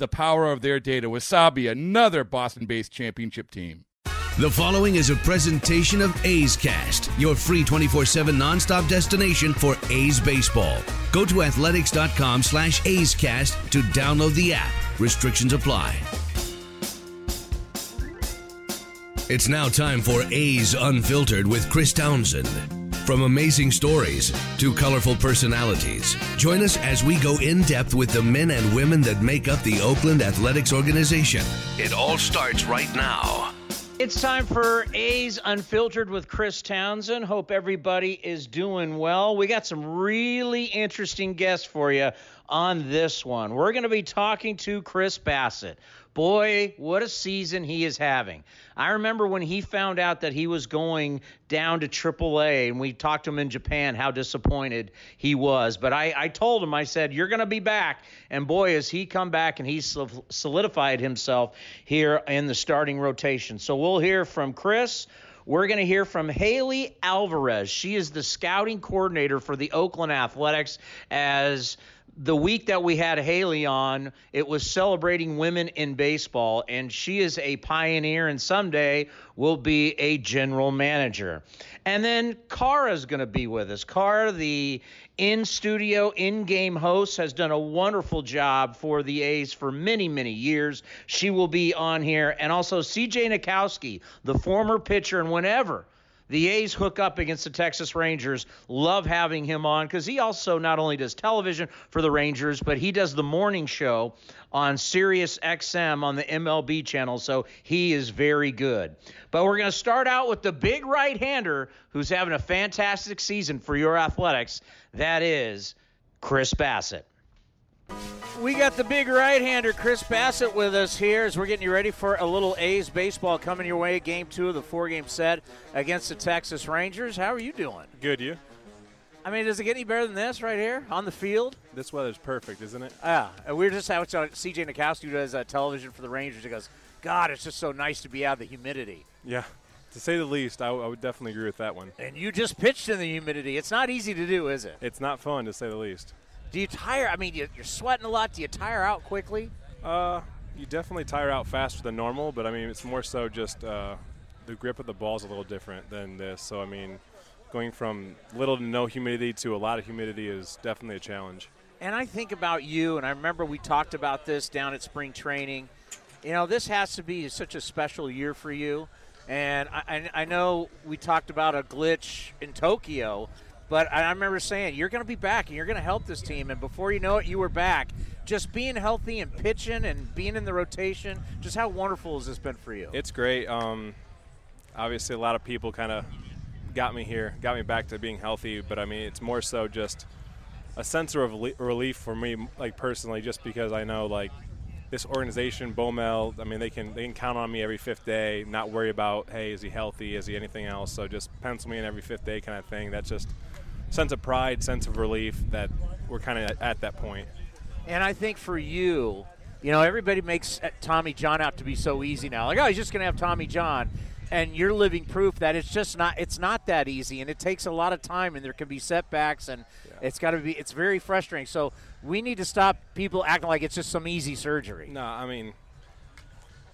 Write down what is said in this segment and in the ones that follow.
the power of their data. Wasabi, another Boston based championship team. The following is a presentation of A's Cast, your free 24-7 nonstop destination for A's baseball. Go to athletics.com slash A's Cast to download the app. Restrictions apply. It's now time for A's Unfiltered with Chris Townsend. From amazing stories to colorful personalities, join us as we go in depth with the men and women that make up the Oakland Athletics organization. It all starts right now. It's time for A's Unfiltered with Chris Townsend. Hope everybody is doing well. We got some really interesting guests for you on this one. We're going to be talking to Chris Bassitt. Boy, what a season he is having. I remember when he found out that he was going down to AAA, and we talked to him in Japan how disappointed he was. But I, I told him, I said, You're going to be back. And boy, has he come back and he's solidified himself here in the starting rotation. So we'll hear from Chris. We're going to hear from Haley Alvarez. She is the scouting coordinator for the Oakland Athletics as the week that we had Haley on, it was celebrating women in baseball, and she is a pioneer and someday will be a general manager. And then Kara's going to be with us. Kara, the in studio, in game host, has done a wonderful job for the A's for many, many years. She will be on here. And also CJ Nitkowski, the former pitcher, and whenever the A's hook up against the Texas Rangers. Love having him on because he also not only does television for the Rangers, but he does the morning show on Sirius XM on the MLB channel. So he is very good. But we're going to start out with the big right hander who's having a fantastic season for your athletics. That is Chris Bassitt. We got the big right hander, Chris Bassitt with us here as we're getting you ready for a little A's baseball coming your way. Game two of the four game set against the Texas Rangers. How are you doing? Good, you? I mean, does it get any better than this right here on the field? This weather's perfect, isn't it? Yeah. And we are just having CJ Nitkowski, who does uh, television for the Rangers. He goes, God, it's just so nice to be out of the humidity. Yeah. To say the least, I, w- I would definitely agree with that one. And you just pitched in the humidity. It's not easy to do, is it? It's not fun, to say the least. Do you tire? I mean, you're sweating a lot. Do you tire out quickly? Uh, you definitely tire out faster than normal, but I mean, it's more so just uh, the grip of the ball is a little different than this. So I mean, going from little to no humidity to a lot of humidity is definitely a challenge. And I think about you, and I remember we talked about this down at spring training. You know, this has to be such a special year for you. And I, I know we talked about a glitch in Tokyo but I remember saying, you're going to be back and you're going to help this team. And before you know it, you were back. Just being healthy and pitching and being in the rotation, just how wonderful has this been for you? It's great. Um, obviously, a lot of people kind of got me here, got me back to being healthy. But I mean, it's more so just a sense of relief for me, like personally, just because I know like this organization, Bomel, I mean, they can they can count on me every fifth day, not worry about hey, is he healthy, is he anything else. So just pencil me in every fifth day kind of thing. That's just sense of pride, sense of relief that we're kind of at that point. And I think for you, you know, everybody makes uh, Tommy John out to be so easy now. Like, oh, he's just going to have Tommy John. And you're living proof that it's just not it's not that easy and it takes a lot of time and there can be setbacks and yeah. it's got to be it's very frustrating. So we need to stop people acting like it's just some easy surgery. No, I mean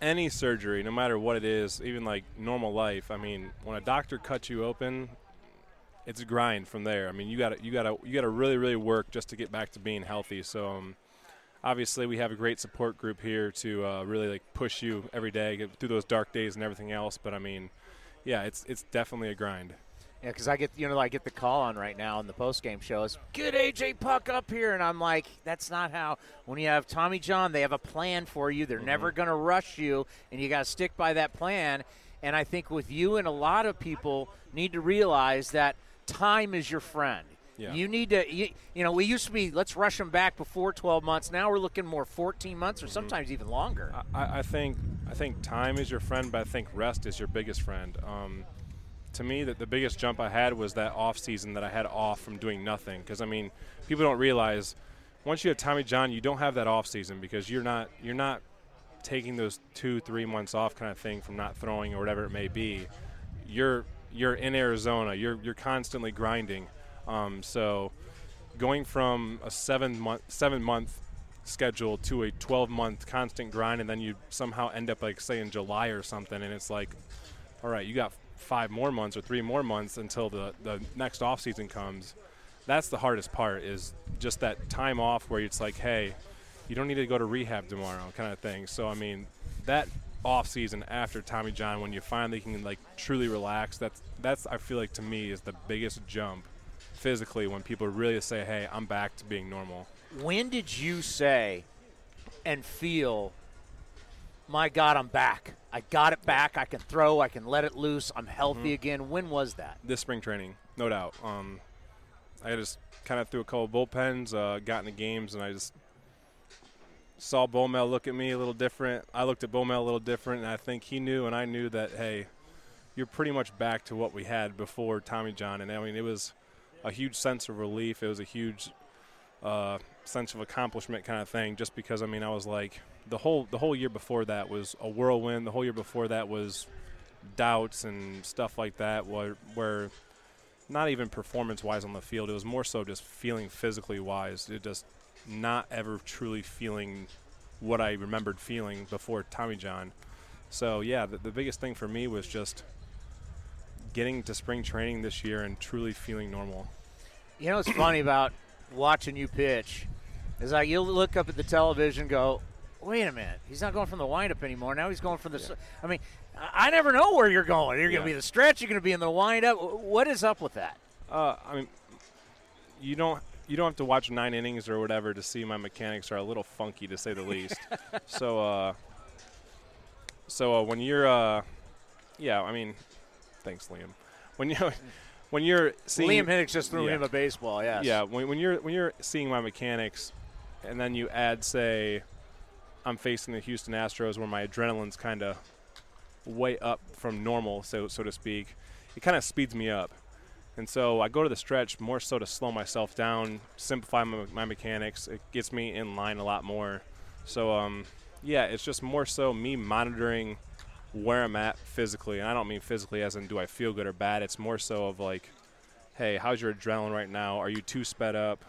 any surgery, no matter what it is, even like normal life. I mean, when a doctor cuts you open, it's a grind from there. I mean, you got to you got to you got to really really work just to get back to being healthy. So um, obviously we have a great support group here to uh, really like push you every day through those dark days and everything else. But I mean, yeah, it's it's definitely a grind. Yeah, because I get you know I get the call on right now in the post game show is get AJ Puck up here, and I'm like, that's not how. When you have Tommy John, they have a plan for you. They're mm-hmm. never going to rush you, and you got to stick by that plan. And I think with you and a lot of people need to realize that time is your friend. Yeah. You need to, you, you, know, we used to be, let's rush them back before 12 months. Now we're looking more 14 months or mm-hmm. sometimes even longer. I, I, think, I think time is your friend, but I think rest is your biggest friend. Um, to me, that the biggest jump I had was that off season that I had off from doing nothing. Because I mean, people don't realize once you have Tommy John, you don't have that off season because you're not you're not taking those two three months off kind of thing from not throwing or whatever it may be. You're you're in Arizona. You're you're constantly grinding. Um, so going from a seven month seven month schedule to a 12 month constant grind and then you somehow end up like say in July or something and it's like all right you got five more months or three more months until the, the next off season comes that's the hardest part is just that time off where it's like hey you don't need to go to rehab tomorrow kind of thing so i mean that off season after tommy john when you finally can like truly relax that's that's i feel like to me is the biggest jump physically when people really say hey i'm back to being normal when did you say and feel my God, I'm back. I got it back. I can throw. I can let it loose. I'm healthy mm-hmm. again. When was that? This spring training, no doubt. Um, I just kind of threw a couple bullpens, uh, got into games, and I just saw Bomel look at me a little different. I looked at Bomel a little different, and I think he knew, and I knew that hey, you're pretty much back to what we had before Tommy John. And I mean, it was a huge sense of relief. It was a huge uh, sense of accomplishment kind of thing, just because I mean, I was like the whole the whole year before that was a whirlwind. The whole year before that was doubts and stuff like that. Where where not even performance wise on the field, it was more so just feeling physically wise. It just not ever truly feeling what I remembered feeling before Tommy John. So yeah, the, the biggest thing for me was just getting to spring training this year and truly feeling normal. You know what's funny about watching you pitch is like you'll look up at the television, go, wait a minute, he's not going from the windup anymore. Now he's going from the. Yeah. I mean, I never know where you're going. You're going to be the stretch. You're going to be in the windup. What is up with that? Uh, I mean, you don't you don't have to watch nine innings or whatever to see my mechanics are a little funky to say the least. so, uh, so uh, when you're, uh, yeah, I mean, thanks, Liam. When you when you're seeing Liam Hendriks just threw yeah. him a baseball, yes. Yeah, when, when you're when you're seeing my mechanics, and then you add say I'm facing the Houston Astros where my adrenaline's kind of way up from normal, so so to speak. It kind of speeds me up. And so I go to the stretch more so to slow myself down, simplify my, my mechanics. It gets me in line a lot more. So, um, yeah, it's just more so me monitoring where I'm at physically. And I don't mean physically as in do I feel good or bad. It's more so of like, hey, how's your adrenaline right now? Are you too sped up?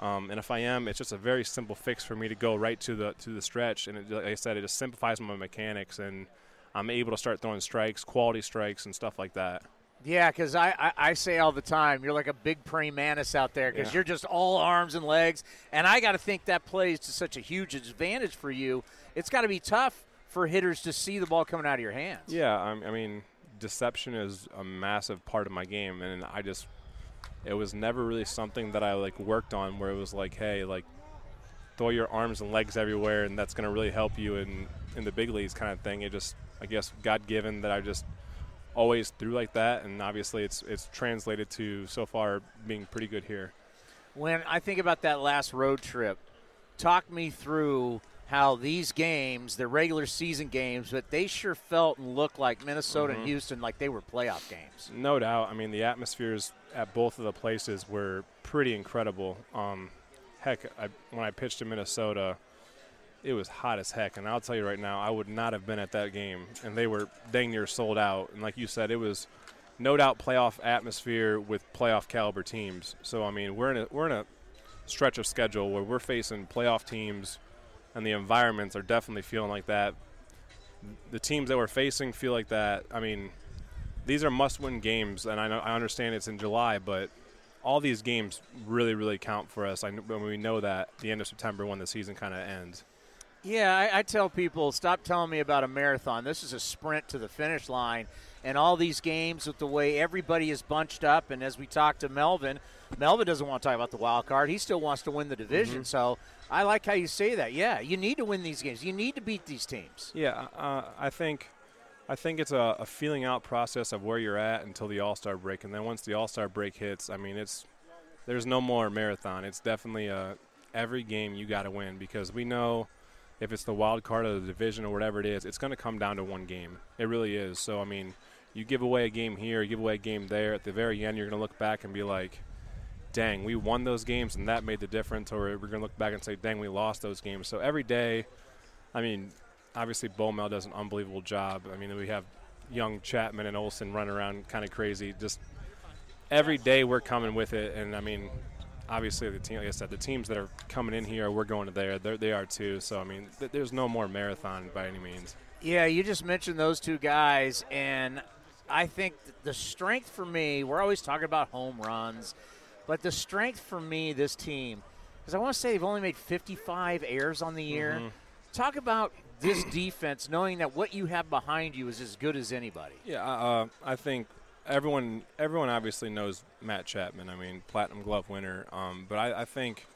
Um, and if I am, it's just a very simple fix for me to go right to the to the stretch. And it, like I said, it just simplifies my mechanics, and I'm able to start throwing strikes, quality strikes, and stuff like that. Yeah, because I, I, I, say all the time, you're like a big praying mantis out there because yeah. you're just all arms and legs. And I got to think that plays to such a huge advantage for you. It's got to be tough for hitters to see the ball coming out of your hands. Yeah, I mean, deception is a massive part of my game, and I just it was never really something that I like worked on where it was like, hey, like throw your arms and legs everywhere and that's going to really help you in in the big leagues kind of thing. It just I guess God given that I just always through like that and obviously it's it's translated to so far being pretty good here. When I think about that last road trip, talk me through how these games, the regular season games, but they sure felt and looked like Minnesota mm-hmm. and Houston like they were playoff games. No doubt. I mean, the atmospheres at both of the places were pretty incredible. Um, heck, I, when I pitched in Minnesota, it was hot as heck. And I'll tell you right now, I would not have been at that game. And they were dang near sold out. And like you said, it was no doubt playoff atmosphere with playoff caliber teams. So I mean, we're in a we're in a stretch of schedule where we're facing playoff teams and the environments are definitely feeling like that. The teams that we're facing feel like that. I mean, these are must-win games, and I know I understand it's in July, but all these games really, really count for us. I, when we know that the end of September when the season kind of ends. Yeah, I, I, tell people stop telling me about a marathon. This is a sprint to the finish line, and all these games with the way everybody is bunched up. And as we talk to Melvin, Melvin doesn't want to talk about the wild card. He still wants to win the division. Mm-hmm. So I like how you say that. Yeah, you need to win these games. You need to beat these teams. Yeah, uh, I think. I think it's a, a, feeling out process of where you're at until the All Star break, and then once the All Star break hits, I mean, it's there's no more marathon. It's definitely a every game you got to win because we know if it's the wild card of the division or whatever it is, it's going to come down to one game. It really is. So I mean, you give away a game here, give away a game there. At the very end, you're going to look back and be like, dang, we won those games and that made the difference, or we're going to look back and say, dang, we lost those games. So every day, I mean, obviously Mel does an unbelievable job. I mean, we have young Chapman and Olson running around kind of crazy. Just every day we're coming with it, and I mean, obviously the team, like I said, the teams that are coming in here, we're going to there. They're, they are too. So I mean, th- there's no more marathon by any means. Yeah, you just mentioned those two guys, and I think the strength for me, we're always talking about home runs but the strength for me, this team, because I want to say they've only made 55 errors on the year. Mm-hmm. Talk about this defense, knowing that what you have behind you is as good as anybody. Yeah, uh, I think everyone everyone obviously knows Matt Chapman. I mean, Platinum Glove winner. Um, but I, I think,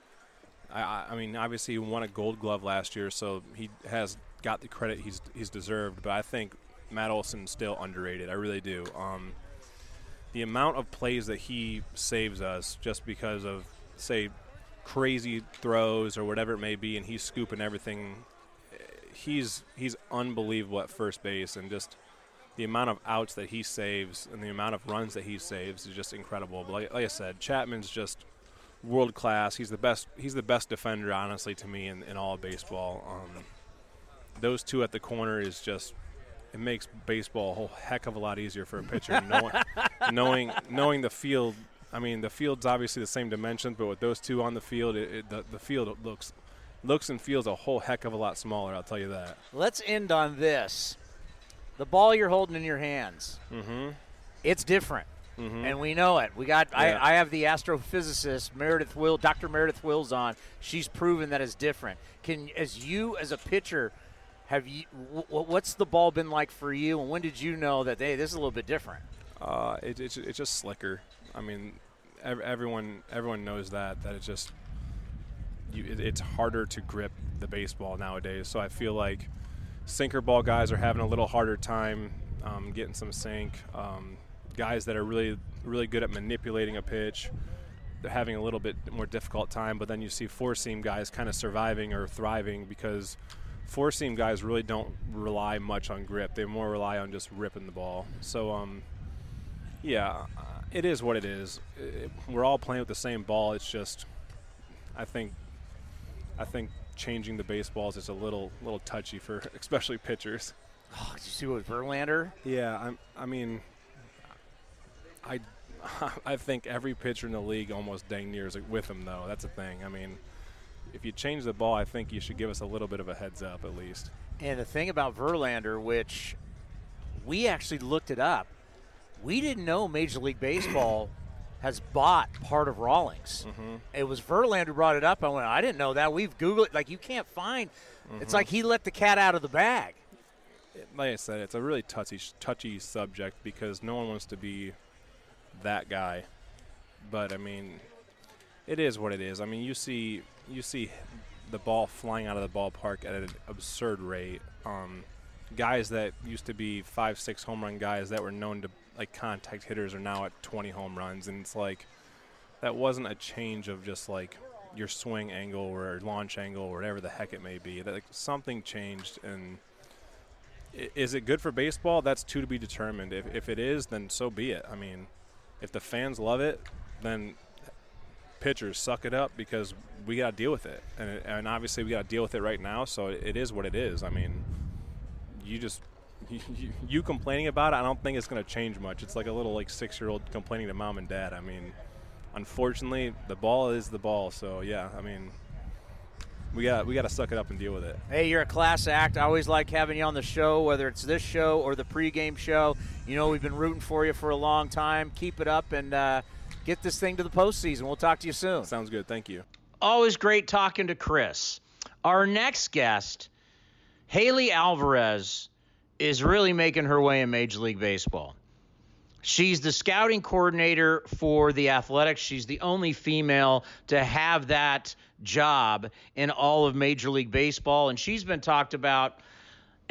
I, I, mean, obviously he won a Gold Glove last year, so he has got the credit he's he's deserved. But I think Matt Olson's still underrated. I really do. Um, the amount of plays that he saves us just because of say crazy throws or whatever it may be, and he's scooping everything. He's he's unbelievable at first base, and just the amount of outs that he saves and the amount of runs that he saves is just incredible. But like, like I said, Chapman's just world class. He's the best. He's the best defender, honestly, to me in, in all of baseball. Um, those two at the corner is just it makes baseball a whole heck of a lot easier for a pitcher knowing, knowing knowing the field. I mean, the field's obviously the same dimensions, but with those two on the field, it, it, the the field looks looks and feels a whole heck of a lot smaller. I'll tell you that. Let's end on this: the ball you're holding in your hands. Mm-hmm. It's different. Mm-hmm. And we know it. We got. Yeah. I, I, have the astrophysicist Meredith Will, Dr. Meredith Wills on. She's proven that it's different. Can as you as a pitcher have you? W- what's the ball been like for you, and when did you know that hey, this is a little bit different? Uh, it, it's it's just slicker. I mean, ev- everyone everyone knows that that it's just you, it, it's harder to grip the baseball nowadays. So I feel like sinker ball guys are having a little harder time um, getting some sink. Um, guys that are really really good at manipulating a pitch they're having a little bit more difficult time but then you see four seam guys kind of surviving or thriving because four seam guys really don't rely much on grip. They more rely on just ripping the ball. So, um, yeah, uh, it is what it is. It, we're all playing with the same ball. It's just, I think, I think changing the baseballs is a little little touchy for especially pitchers. Oh, did you see what Verlander? Yeah, I'm, I mean, I, I think every pitcher in the league almost dang near is with him though. That's the thing. I mean if you change the ball, I think you should give us a little bit of a heads up at least. And the thing about Verlander, which we actually looked it up, we didn't know Major League Baseball has bought part of Rawlings. Mm-hmm. It was Verlander who brought it up. I went, I didn't know that. We've Googled it. Like, you can't find. Mm-hmm. It's like he let the cat out of the bag. Like I said, it's a really touchy, touchy subject because no one wants to be that guy. But, I mean, it is what it is. I mean, you see you see the ball flying out of the ballpark at an absurd rate. Um, guys that used to be five, six home run guys that were known to like contact hitters are now at 20 home runs, and it's like that wasn't a change of just like your swing angle or launch angle or whatever the heck it may be. That like, something changed, and is it good for baseball? That's two to be determined. If if it is, then so be it. I mean, if the fans love it, then pitchers suck it up because we got to deal with it, and, and obviously we got to deal with it right now. So it is what it is. I mean, you just you, you complaining about it. I don't think it's going to change much. It's like a little like six year old complaining to mom and dad. I mean, unfortunately, the ball is the ball. So yeah, I mean. We got we got to suck it up and deal with it. Hey, you're a class act. I always like having you on the show, whether it's this show or the pregame show. You know we've been rooting for you for a long time. Keep it up, and uh, get this thing to the postseason. We'll talk to you soon. Sounds good. Thank you. Always great talking to Chris. Our next guest, Haley Alvarez, is really making her way in Major League Baseball. She's the scouting coordinator for the Athletics. She's the only female to have that job in all of Major League Baseball, and she's been talked about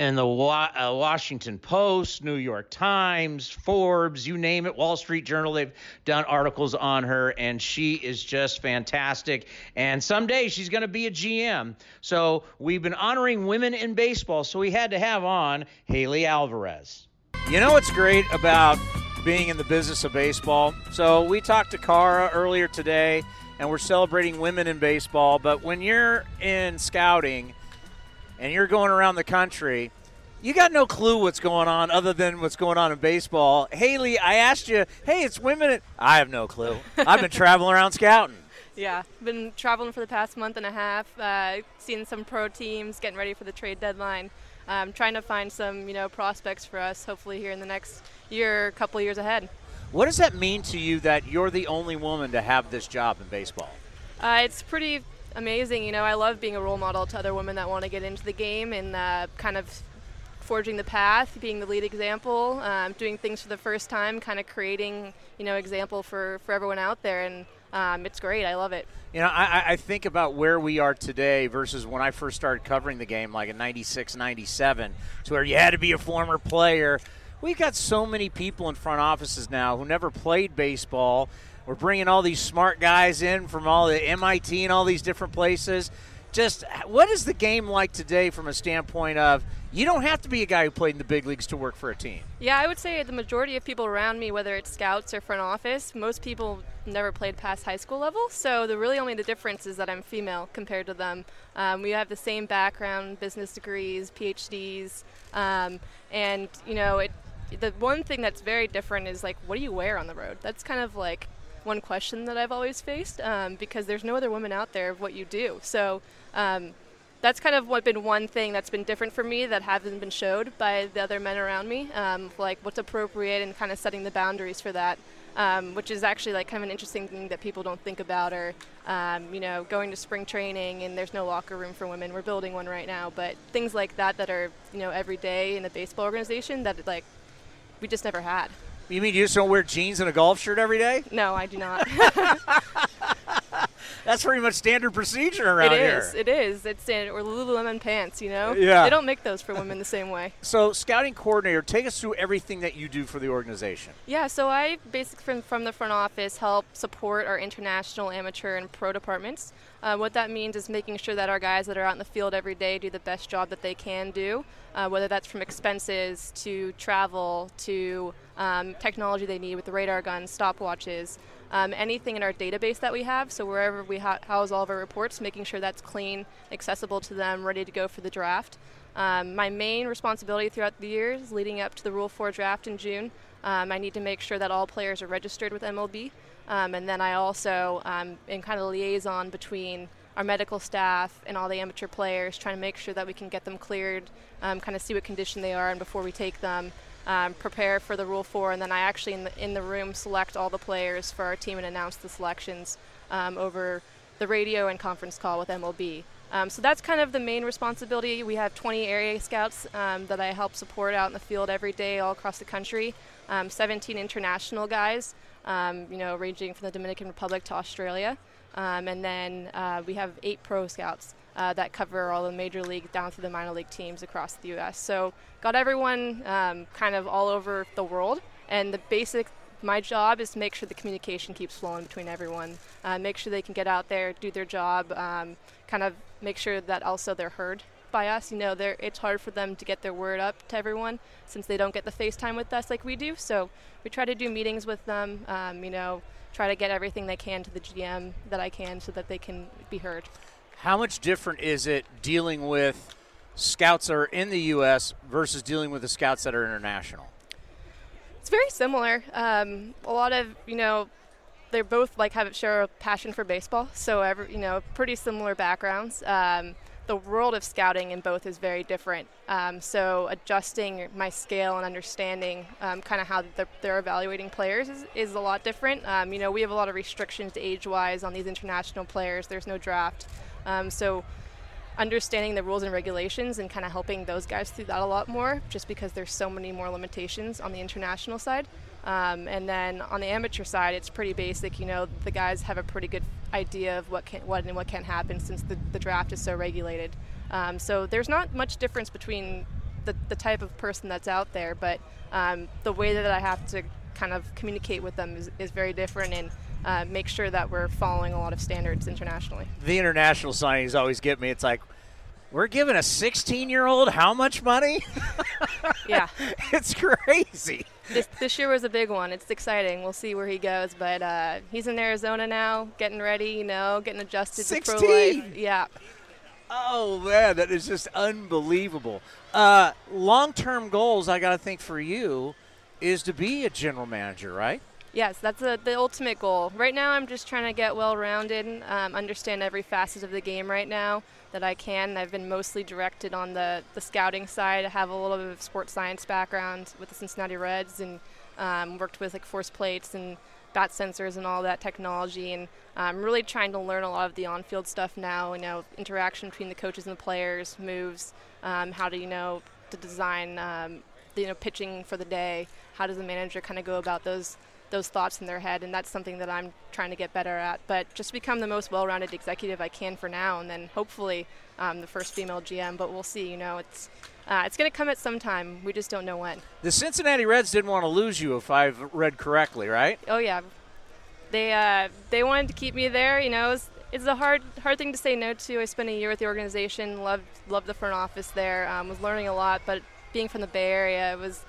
in the Wa- uh, Washington Post, New York Times, Forbes, you name it, Wall Street Journal. They've done articles on her, and she is just fantastic. And someday she's going to be a GM. So we've been honoring women in baseball, so we had to have on Haley Alvarez. You know what's great about being in the business of baseball? So we talked to Kara earlier today, and we're celebrating women in baseball. But when you're in scouting and you're going around the country, you got no clue what's going on other than what's going on in baseball. Haley, I asked you, hey, it's women. I have no clue. I've been traveling around scouting. Yeah, been traveling for the past month and a half, uh, seeing some pro teams, getting ready for the trade deadline, um, trying to find some you know prospects for us. Hopefully here in the next year, couple years ahead. What does that mean to you that you're the only woman to have this job in baseball? Uh, it's pretty amazing. You know, I love being a role model to other women that want to get into the game and uh, kind of forging the path, being the lead example, um, doing things for the first time, kind of creating you know example for for everyone out there, and um, it's great. I love it. You know, I, I think about where we are today versus when I first started covering the game, like in 96, 97, to where you had to be a former player. We've got so many people in front offices now who never played baseball. We're bringing all these smart guys in from all the MIT and all these different places. Just what is the game like today from a standpoint of you don't have to be a guy who played in the big leagues to work for a team? Yeah, I would say the majority of people around me, whether it's scouts or front office, most people never played past high school level. So the really only the difference is that I'm female compared to them. Um, we have the same background, business degrees, PhDs, um, and you know it. The one thing that's very different is like, what do you wear on the road? That's kind of like one question that I've always faced um, because there's no other women out there of what you do. So um, that's kind of what been one thing that's been different for me that hasn't been showed by the other men around me. Um, like what's appropriate and kind of setting the boundaries for that. Um, which is actually like kind of an interesting thing that people don't think about, or um, you know, going to spring training and there's no locker room for women. We're building one right now, but things like that that are you know every day in the baseball organization that like we just never had. You mean you just don't wear jeans and a golf shirt every day? No, I do not. That's pretty much standard procedure around it here. is. It is. It's standard. Or Lululemon pants. You know. Yeah. They don't make those for women the same way. So, scouting coordinator, take us through everything that you do for the organization. Yeah. So I basically from from the front office help support our international, amateur, and pro departments. Uh, what that means is making sure that our guys that are out in the field every day do the best job that they can do, uh, whether that's from expenses to travel to um, technology they need with the radar guns, stopwatches, um, anything in our database that we have. So wherever we ha- house all of our reports, making sure that's clean, accessible to them, ready to go for the draft. Um, my main responsibility throughout the years leading up to the Rule 4 draft in June, um, I need to make sure that all players are registered with MLB. Um, and then I also um, am kind of liaison between our medical staff and all the amateur players, trying to make sure that we can get them cleared, um, kind of see what condition they are, and before we take them, um, prepare for the Rule 4. And then I actually, in the, in the room, select all the players for our team and announce the selections um, over the radio and conference call with MLB. Um, so that's kind of the main responsibility. We have 20 area scouts um, that I help support out in the field every day all across the country. Um, 17 international guys, um, you know, ranging from the Dominican Republic to Australia. Um, and then uh, we have eight pro scouts uh, that cover all the major league down through the minor league teams across the U.S. So got everyone um, kind of all over the world. And the basic my job is to make sure the communication keeps flowing between everyone. Uh, make sure they can get out there, do their job, um, kind of make sure that also they're heard by us. You know, it's hard for them to get their word up to everyone since they don't get the FaceTime with us like we do. So we try to do meetings with them. Um, you know, try to get everything they can to the GM that I can so that they can be heard. How much different is it dealing with scouts that are in the U.S. versus dealing with the scouts that are international? It's very similar. Um, a lot of you know, they're both like have share a passion for baseball, so every you know, pretty similar backgrounds. Um, the world of scouting in both is very different. Um, so adjusting my scale and understanding um, kind of how they're, they're, evaluating players is, is a lot different. Um, you know, we have a lot of restrictions age-wise on these international players. There's no draft. Um, so understanding the rules and regulations and kind of helping those guys through that a lot more just because there's so many more limitations on the international side. Um, and then on the amateur side, it's pretty basic. You know, the guys have a pretty good idea of what can what and what can happen since the, the draft is so regulated. Um, so there's not much difference between the, the type of person that's out there, but um, the way that I have to kind of communicate with them is, is very different and uh, make sure that we're following a lot of standards internationally. The international signings always get me. It's like, we're giving a 16 year old how much money? yeah. it's crazy. This, this year was a big one. It's exciting. We'll see where he goes. But uh, he's in Arizona now, getting ready, you know, getting adjusted 16. to pro life. Yeah. Oh, man, that is just unbelievable. Uh, Long term goals, I got to think for you, is to be a general manager, right? Yes, that's a, the ultimate goal. Right now, I'm just trying to get well rounded, um, understand every facet of the game right now that I can. I've been mostly directed on the, the scouting side. I have a little bit of sports science background with the Cincinnati Reds and um, worked with like force plates and bat sensors and all that technology. And I'm um, really trying to learn a lot of the on-field stuff now. You know, interaction between the coaches and the players, moves, um, how to you know to design um, the, you know pitching for the day. How does the manager kind of go about those those thoughts in their head, and that's something that I'm trying to get better at. But just become the most well-rounded executive I can for now, and then hopefully um, the first female GM. But we'll see. You know, it's uh, it's going to come at some time. We just don't know when. The Cincinnati Reds didn't want to lose you, if I've read correctly, right? Oh yeah, they uh, they wanted to keep me there. You know, it was, it's a hard hard thing to say no to. I spent a year with the organization, loved loved the front office there, um, was learning a lot. But being from the Bay Area, it was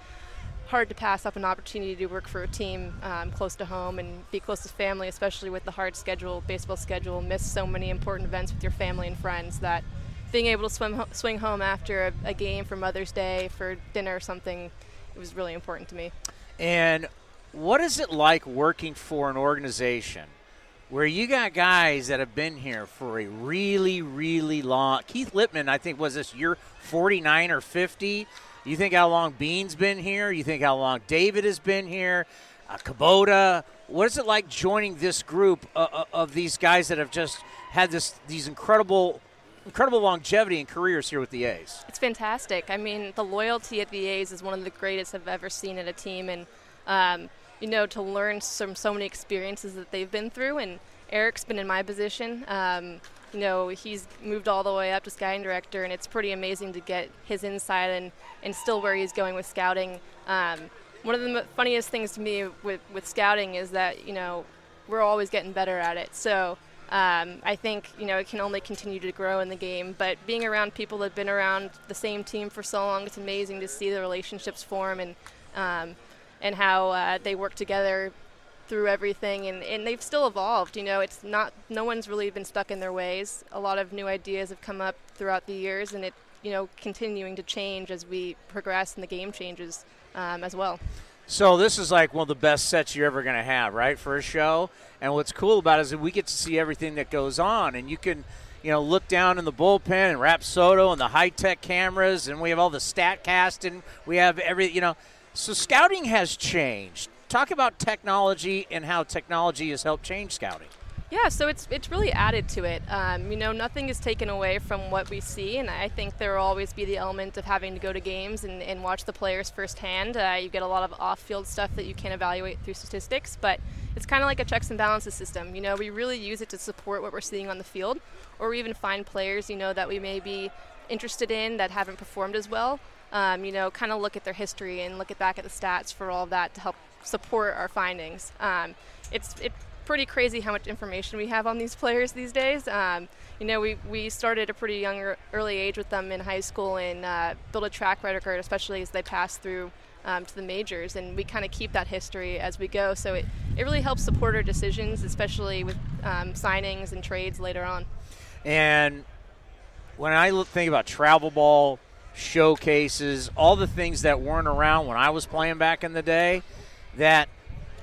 hard to pass up an opportunity to work for a team um, close to home and be close to family, especially with the hard schedule, baseball schedule, miss so many important events with your family and friends that being able to swim, swing home after a, a game for Mother's Day for dinner or something, it was really important to me. And what is it like working for an organization where you got guys that have been here for a really, really long? Keith Lieppman, I think, was this year 49 or 50. You think how long Beane's been here? You think how long David has been here? Uh, Kubota. What is it like joining this group uh, uh, of these guys that have just had this these incredible incredible longevity and careers here with the A's. It's fantastic. I mean, the loyalty at the A's is one of the greatest I've ever seen in a team, and um, you know, to learn from so many experiences that they've been through. And Eric's been in my position. Um, you know, he's moved all the way up to scouting director, and it's pretty amazing to get his insight and, and still where he's going with scouting. Um, one of the funniest things to me with, with scouting is that, you know, we're always getting better at it. So um, I think, you know, it can only continue to grow in the game. But being around people that have been around the same team for so long, it's amazing to see the relationships form and, um, and how uh, they work together through everything and, and they've still evolved you know it's not no one's really been stuck in their ways. A lot of new ideas have come up throughout the years and it you know continuing to change as we progress and the game changes um, as well. So this is like one of the best sets you're ever going to have right for a show? And what's cool about it is that we get to see everything that goes on and you can you know, look down in the bullpen and Rapsodo and the high tech cameras, and we have all the StatCast, and we have every, you know. So scouting has changed talk about technology and how technology has helped change scouting. Yeah, so it's it's really added to it. Um, you know, nothing is taken away from what we see, and I think there will always be the element of having to go to games and, and watch the players firsthand. Uh, you get a lot of off-field stuff that you can't evaluate through statistics, but it's kind of like a checks and balances system. You know, we really use it to support what we're seeing on the field, or we even find players, you know, that we may be interested in that haven't performed as well. Um, you know, kind of look at their history and look at back at the stats for all that to help support our findings. Um, it's it's pretty crazy how much information we have on these players these days. Um, you know, we, we started a pretty young early age with them in high school and uh, build a track record, especially as they pass through um, to the majors. And we kind of keep that history as we go. So it, it really helps support our decisions, especially with um, signings and trades later on. And when I think about travel ball, showcases, all the things that weren't around when I was playing back in the day – that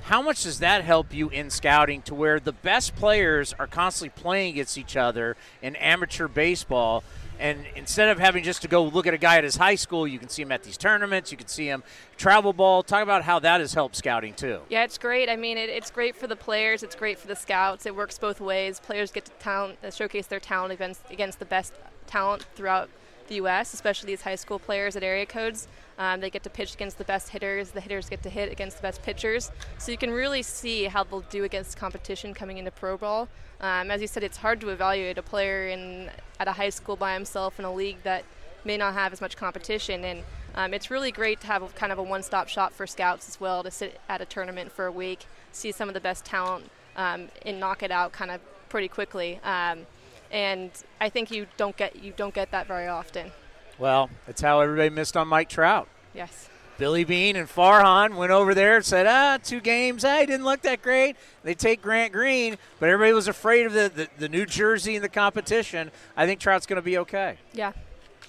how much does that help you in scouting to where the best players are constantly playing against each other in amateur baseball? And instead of having just to go look at a guy at his high school, you can see him at these tournaments. You can see him travel ball. Talk about how that has helped scouting too. Yeah, it's great. I mean, it, it's great for the players. It's great for the scouts. It works both ways. Players get to talent, uh, showcase their talent against against the best talent throughout the U.S., especially these high school players at area codes. Um, they get to pitch against the best hitters. The hitters get to hit against the best pitchers. So you can really see how they'll do against competition coming into pro ball. Um, as you said, it's hard to evaluate a player in at a high school by himself in a league that may not have as much competition. And um, it's really great to have a, kind of a one-stop shop for scouts as well to sit at a tournament for a week, see some of the best talent, um, and knock it out kind of pretty quickly. Um, and I think you don't get you don't get that very often. Well, that's how everybody missed on Mike Trout. Yes. Billy Beane and Farhan went over there and said, ah, two games. Hey, didn't look that great. They take Grant Green, but everybody was afraid of the, the, the New Jersey and the competition. I think Trout's going to be okay. Yeah.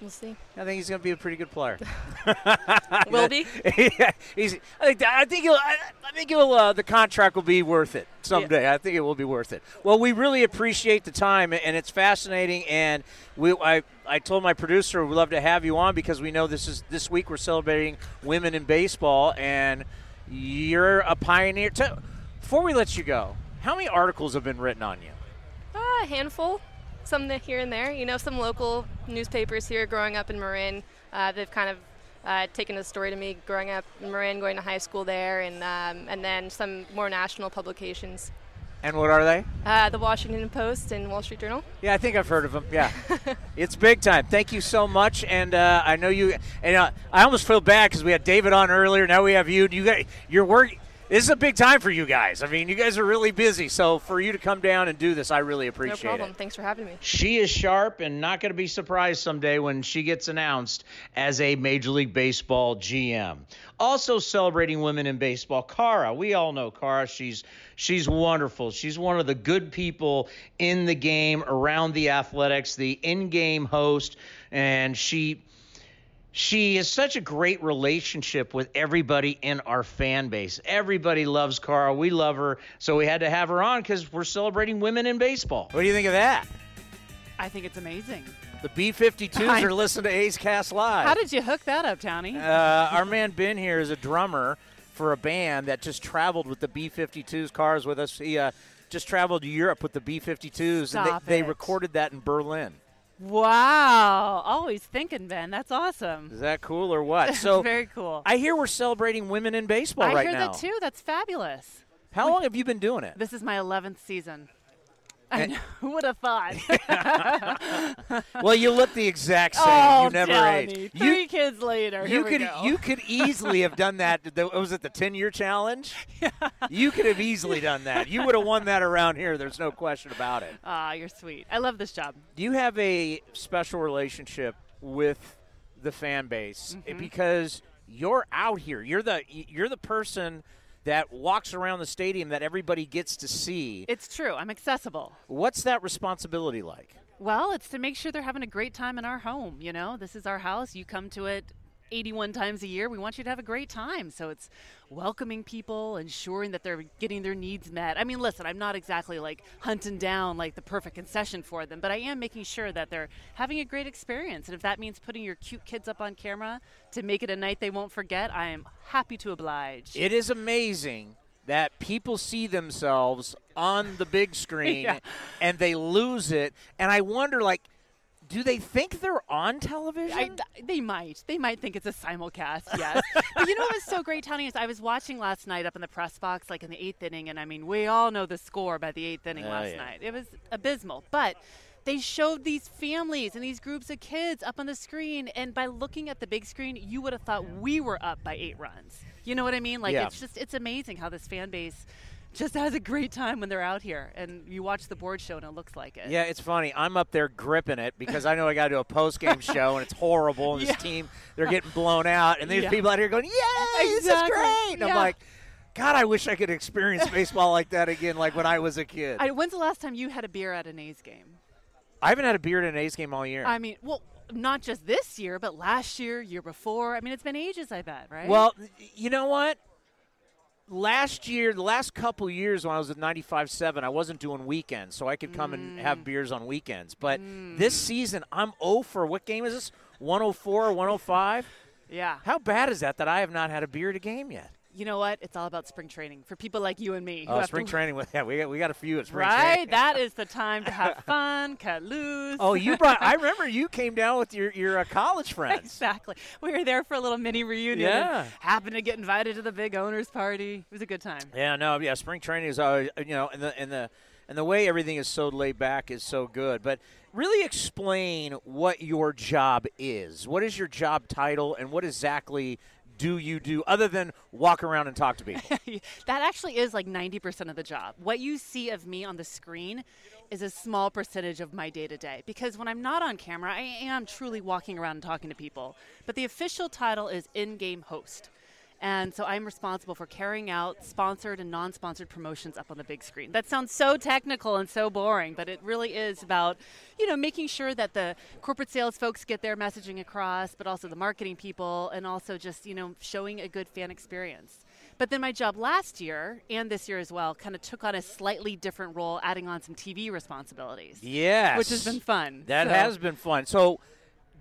We'll see. I think he's going to be a pretty good player. Will be. yeah, he's. I think. I think he'll. I, I think he'll. Uh, the contract will be worth it someday. Yeah. I think it will be worth it. Well, we really appreciate the time, and it's fascinating. And we. I. I told my producer we'd love to have you on because we know this is this week we're celebrating women in baseball, and you're a pioneer. Before we let you go, how many articles have been written on you? Uh, a handful some here and there. You know, some local newspapers here growing up in Marin, uh, they've kind of uh, taken a story to me growing up in Marin, going to high school there, and um, and then some more national publications. And what are they? Uh, the Washington Post and Wall Street Journal. Yeah, I think I've heard of them. Yeah, it's big time. Thank you so much, and uh, I know you. And uh, I almost feel bad because we had David on earlier. Now we have you. You got you're working this is a big time for you guys. I mean, you guys are really busy. So for you to come down and do this, I really appreciate it. No problem. It. Thanks for having me. She is sharp and not going to be surprised someday when she gets announced as a Major League Baseball GM. Also celebrating women in baseball, Kara. We all know Kara. She's she's wonderful. She's one of the good people in the game, around the athletics, the in-game host, and she she has such a great relationship with everybody in our fan base. Everybody loves Kara. We love her. So we had to have her on because we're celebrating women in baseball. What do you think of that? I think it's amazing. The B 52s are listening to A's Cast Live. How did you hook that up, Townie? Uh, our man Ben here is a drummer for a band that just traveled with the B 52s cars with us. He uh, just traveled to Europe with the B 52s, and they, they recorded that in Berlin. Wow. Always thinking, Ben. That's awesome. Is that cool or what? So very cool. I hear we're celebrating women in baseball I right now. I hear that too. That's fabulous. How long have you been doing it? This is my 11th season. I know. Who would have thought? well, you look the exact same. Oh, you never ate. Three you, kids later. You could you could easily have done that. Was it the ten year challenge? Yeah. You could have easily done that. You would have won that around here. There's no question about it. Ah, you're sweet. I love this job. Do you have a special relationship with the fan base mm-hmm. because you're out here? You're the you're the person that walks around the stadium that everybody gets to see. It's true. I'm accessible. What's that responsibility like? Well, it's to make sure they're having a great time in our home. You know, this is our house. You come to it 81 times a year. We want you to have a great time. So it's welcoming people, ensuring that they're getting their needs met. I mean, listen, I'm not exactly like hunting down like the perfect concession for them, but I am making sure that they're having a great experience. And if that means putting your cute kids up on camera to make it a night they won't forget, I am happy to oblige. It is amazing that people see themselves on the big screen yeah. and they lose it. And I wonder, like, do they think they're on television? I, they might. They might think it's a simulcast, yes. but you know what was so great, Tony, is I was watching last night up in the press box, like in the eighth inning, and I mean, we all know the score by the eighth inning oh, last yeah. night. It was abysmal. But they showed these families and these groups of kids up on the screen, and by looking at the big screen, you would have thought we were up by eight runs. You know what I mean? Like, yeah. it's just, it's amazing how this fan base – just has a great time when they're out here. And you watch the board show and it looks like it. Yeah, it's funny. I'm up there gripping it because I know I got to do a post game show and it's horrible. And yeah. this team, they're getting blown out. And these yeah. people out here going, Yay, exactly. this is great. And yeah. I'm like, God, I wish I could experience baseball like that again, like when I was a kid. I, when's the last time you had a beer at an A's game? I haven't had a beer at an A's game all year. I mean, well, not just this year, but last year, year before. I mean, it's been ages, I bet, right? Well, you know what? Last year, the last couple years when I was at 95.7, I wasn't doing weekends, so I could come and Mm. have beers on weekends. But this season, I'm 0 for what game is this? 104 or 105? Yeah. How bad is that that I have not had a beer at a game yet? You know what? It's all about spring training for people like you and me. Oh, spring to, training. Yeah, we got, we got a few at spring Right? training. that is the time to have fun, cut loose. Oh, you brought. I remember you came down with your your uh, college friends. Exactly. We were there for a little mini reunion. Yeah. Happened to get invited to the big owners party. It was a good time. Yeah, no, yeah. Spring training is always, you know, and the and the and the way everything is so laid back is so good. But really explain what your job is. What is your job title, and what exactly do you do other than walk around and talk to people? that actually is like 90% of the job. What you see of me on the screen is a small percentage of my day to day because when I'm not on camera, I am truly walking around and talking to people. But the official title is in game host. And so I'm responsible for carrying out sponsored and non sponsored promotions up on the big screen. That sounds so technical and so boring, but it really is about, you know, making sure that the corporate sales folks get their messaging across, but also the marketing people, and also just, you know, showing a good fan experience. But then my job last year and this year as well kind of took on a slightly different role, adding on some TV responsibilities. yes, Which has been fun. That So- has been fun. So.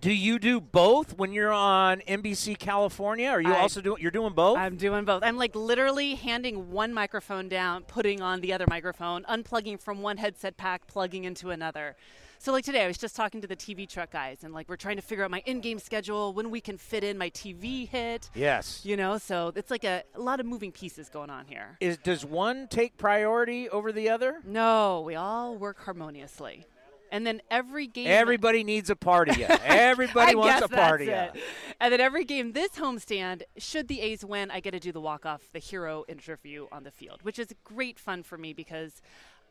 Do you do both when you're on NBC California? Are you I- also doing? You're doing both. I'm doing both. I'm like literally handing one microphone down, putting on the other microphone, unplugging from one headset pack, plugging into another. So like today, I was just talking to the TV truck guys, and like we're trying to figure out my in-game schedule, when we can fit in my TV hit. yes. You know, so it's like a, a lot of moving pieces going on here. Is does one take priority over the other? No, we all work harmoniously. And then every game Everybody needs a party. Everybody wants a party. And then every game this homestand, should the A's win, I get to do the walk off, the hero interview on the field, which is great fun for me because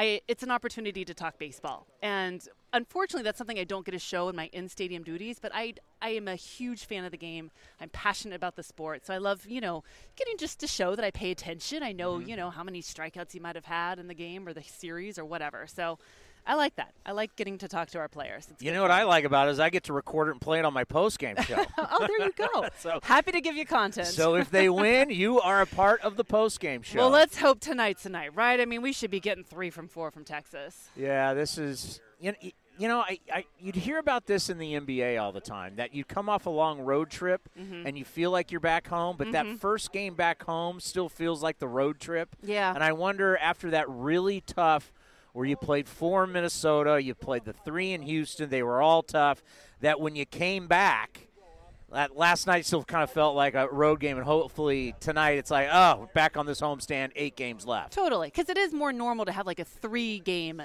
I, it's an opportunity to talk baseball. And unfortunately, that's something I don't get to show in my in stadium duties, but I, I am a huge fan of the game. I'm passionate about the sport. So I love, you know, getting just to show that I pay attention. I know, Mm-hmm. you know, how many strikeouts he might have had in the game or the series or whatever. So I like that. I like getting to talk to our players. It's You know what. I like about it is I get to record it and play it on my post game show. oh, there you go. So- Happy to give you content. so if they win, you are a part of the post game show. well, let's hope tonight's tonight, right? I mean, we should be getting three from four from Texas. Yeah, this is you know, you know I, I you'd hear about this in the NBA all the time that you come off a long road trip Mm-hmm. and you feel like you're back home, but that first game back home still feels like the road trip. Yeah. And I wonder after that really tough where you played four in Minnesota, you played the three in Houston, they were all tough, that when you came back that last night still kind of felt like a road game, and hopefully tonight it's like, oh, back on this homestand, eight games left. Totally, because it is more normal to have like a three-game,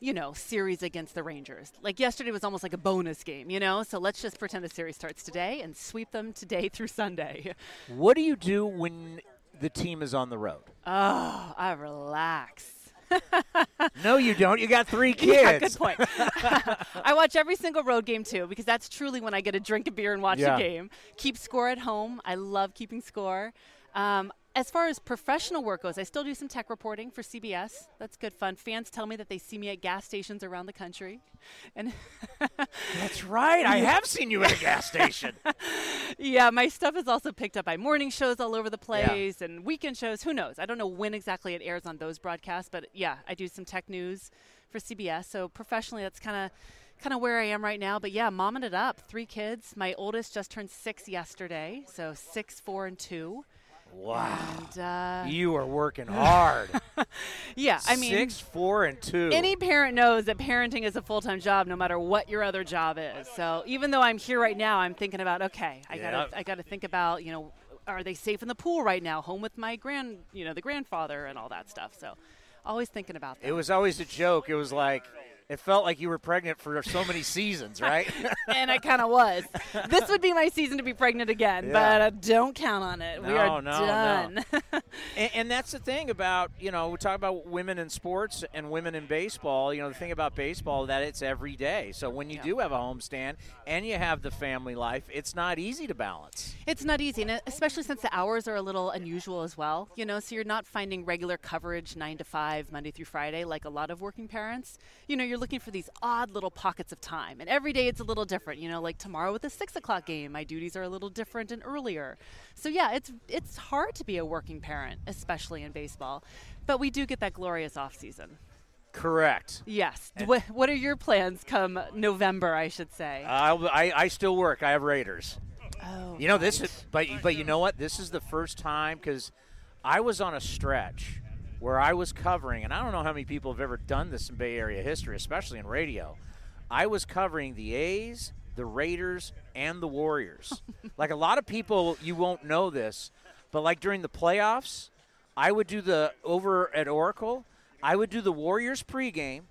you know, series against the Rangers. Like yesterday was almost like a bonus game, you know. So let's just pretend the series starts today and sweep them today through Sunday. What do you do when the team is on the road? Oh, I relax. No, you don't. You got three kids. Yeah, good point. I watch every single road game too because that's truly when I get to drink a beer and watch Yeah. a game. Keep score at home. I love keeping score. Um, as far as professional work goes, I still do some tech reporting for CBS. That's good fun. Fans tell me that they see me at gas stations around the country, and That's right. I have seen you at a gas station. yeah, my stuff is also picked up by morning shows all over the place and weekend shows. Who knows? I don't know when exactly it airs on those broadcasts, but yeah, I do some tech news for CBS. So professionally, that's kind of kind of where I am right now. But yeah, momming it up. Three kids. My oldest just turned six yesterday, so six, four, and two. Wow. And uh, You are working hard. yeah, I mean. six, four, and two. Any parent knows that parenting is a full time job, no matter what your other job is. So even though I'm here right now, I'm thinking about okay, I Yeah. gotta I gotta think about you know, are they safe in the pool right now? Home with my grand you know the grandfather and all that stuff. So always thinking about that. it was always a joke. It was like, it felt like you were pregnant for so many seasons, right? and I kind of was. This would be my season to be pregnant again, Yeah. but uh, don't count on it. we are no, done. and, and that's the thing about you know we talk about women in sports and women in baseball. You know the thing about baseball that it's every day. So when you Yeah. do have a homestand and you have the family life, it's not easy to balance. It's not easy, and especially since the hours are a little unusual as well. You know, so you're not finding regular coverage nine to five, Monday through Friday, like a lot of working parents. You know, you're looking for these odd little pockets of time, and every day it's a little different. You know, like tomorrow with the six o'clock game, my duties are a little different and earlier. So yeah, it's it's hard to be a working parent, especially in baseball, but we do get that glorious off season. Correct. Yes. What, what are your plans come November? I should say. I'll, I I still work. I have Raiders. oh, You know this is, but but you know what? This is the first time because I was on a stretch where I was covering, and I don't know how many people have ever done this in Bay Area history, especially in radio. I was covering the A's, the Raiders, and the Warriors. like a lot of people, you won't know this, but like during the playoffs, I would do the over at Oracle. I would do the Warriors pregame.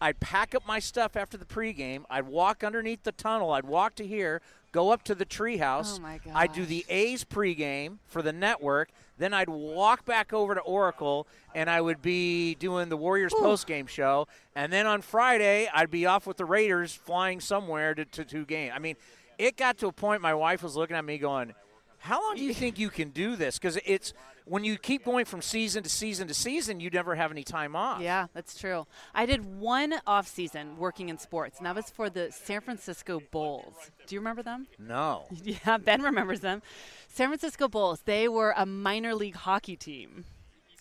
I'd pack up my stuff after the pregame. I'd walk underneath the tunnel. I'd walk to here, go up to the treehouse. Oh, I'd do the A's pregame for the network. Then I'd walk back over to Oracle, and I would be doing the Warriors postgame show. And then on Friday, I'd be off with the Raiders, flying somewhere to, to two games. I mean, it got to a point. My wife was looking at me, going, "How long do you think you can do this?" Because it's when you keep going from season to season to season, you never have any time off. Yeah, that's true. I did one off season working in sports, and that was for the San Francisco Bulls. Do you remember them? No. Yeah, Ben remembers them. San Francisco Bulls. They were a minor league hockey team,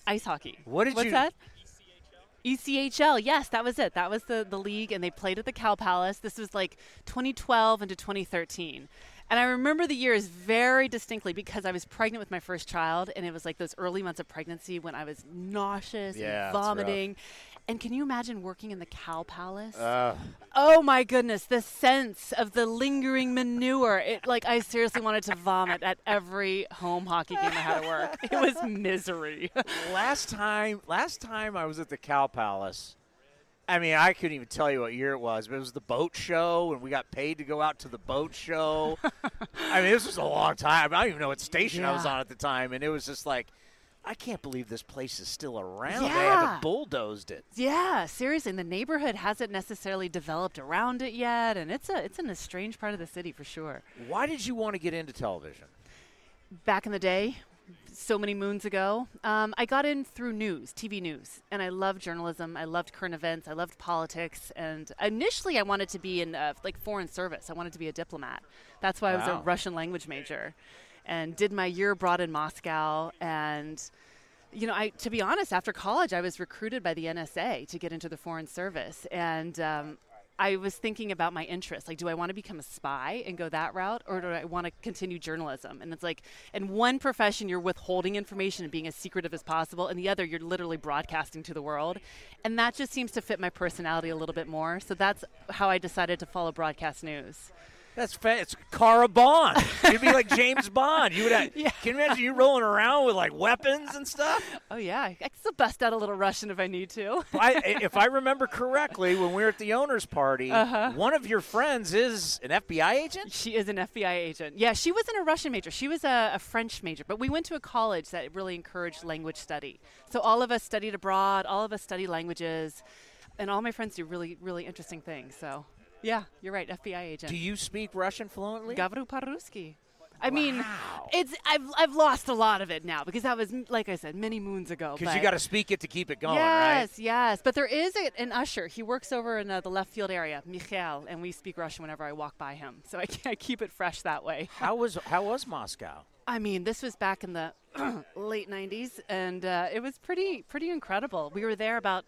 ice hockey. What did What's you- that? ECHL. Yes, that was it. That was the the league, and they played at the Cow Palace. This was like 2012 into 2013. And I remember the years very distinctly because I was pregnant with my first child, and it was like those early months of pregnancy when I was nauseous Yeah, and vomiting. And can you imagine working in the Cow Palace? Uh, Oh my goodness, the sense of the lingering manure. It like I seriously wanted to vomit at every home hockey game I had to work. It was misery. last time last time I was at the Cow Palace, I mean I couldn't even tell you what year it was, but it was the boat show and we got paid to go out to the boat show. I mean this was a long time. I don't even know what station I was on at the time and it was just like I can't believe this place is still around. They haven't bulldozed it. yeah, seriously, and the neighborhood hasn't necessarily developed around it yet, and it's a it's in a strange part of the city for sure. Why did you want to get into television? back in the day, so many moons ago, um, I got in through news, TV news, and I loved journalism. I loved current events. I loved politics, and initially I wanted to be in uh, like foreign service. I wanted to be a diplomat. That's why I was a Russian language major, and did my year abroad in Moscow and. You know, I to be honest, after college, I was recruited by the NSA to get into the Foreign Service, and um, I was thinking about my interests. Like, do I want to become a spy and go that route, or do I want to continue journalism? And it's like, in one profession, you're withholding information and being as secretive as possible, and the other, you're literally broadcasting to the world. And that just seems to fit my personality a little bit more. So that's how I decided to follow broadcast news. That's fa- it's Kara Bond. You'd be like James Bond. You would have, yeah. Can you imagine you rolling around with like weapons and stuff? Oh yeah, I can still bust out a little Russian if I need to. I, if I remember correctly, when we were at the owners' party, Uh-huh. one of your friends is an FBI agent. She is an FBI agent. Yeah, she wasn't a Russian major. She was a, a French major. But we went to a college that really encouraged language study. So all of us studied abroad. All of us study languages, and all my friends do really, really interesting things. So, yeah, you're right. FBI agent. Do you speak Russian fluently? Gavru Paruski. I mean, it's I've I've lost a lot of it now because that was like I said many moons ago. Because you got to speak it to keep it going, yes, right? yes. But there is a, an usher. He works over in uh, the left field area, Michael, and we speak Russian whenever I walk by him. So I, I keep it fresh that way. How was how was Moscow? I mean, this was back in the late '90s, and uh, it was pretty pretty incredible. We were there about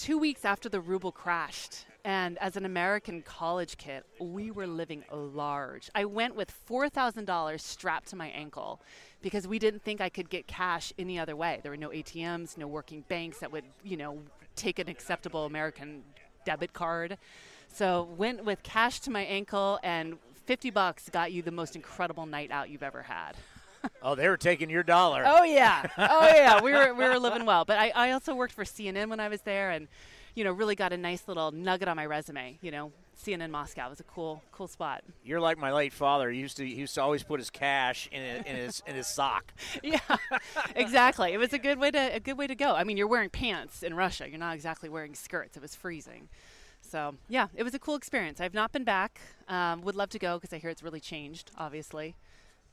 two weeks after the ruble crashed. And as an American college kid, we were living large. I went with $4,000 strapped to my ankle because we didn't think I could get cash any other way. There were no ATMs, no working banks that would, you know, take an acceptable American debit card. So went with cash to my ankle and 50 bucks got you the most incredible night out you've ever had. Oh, they were taking your dollar. Oh yeah, oh yeah. We were we were living well. But I, I also worked for CNN when I was there, and you know really got a nice little nugget on my resume. You know, CNN Moscow was a cool cool spot. You're like my late father. He used to he used to always put his cash in, a, in his in his sock. Yeah, exactly. It was a good way to a good way to go. I mean, you're wearing pants in Russia. You're not exactly wearing skirts. It was freezing. So yeah, it was a cool experience. I've not been back. Um, would love to go because I hear it's really changed. Obviously,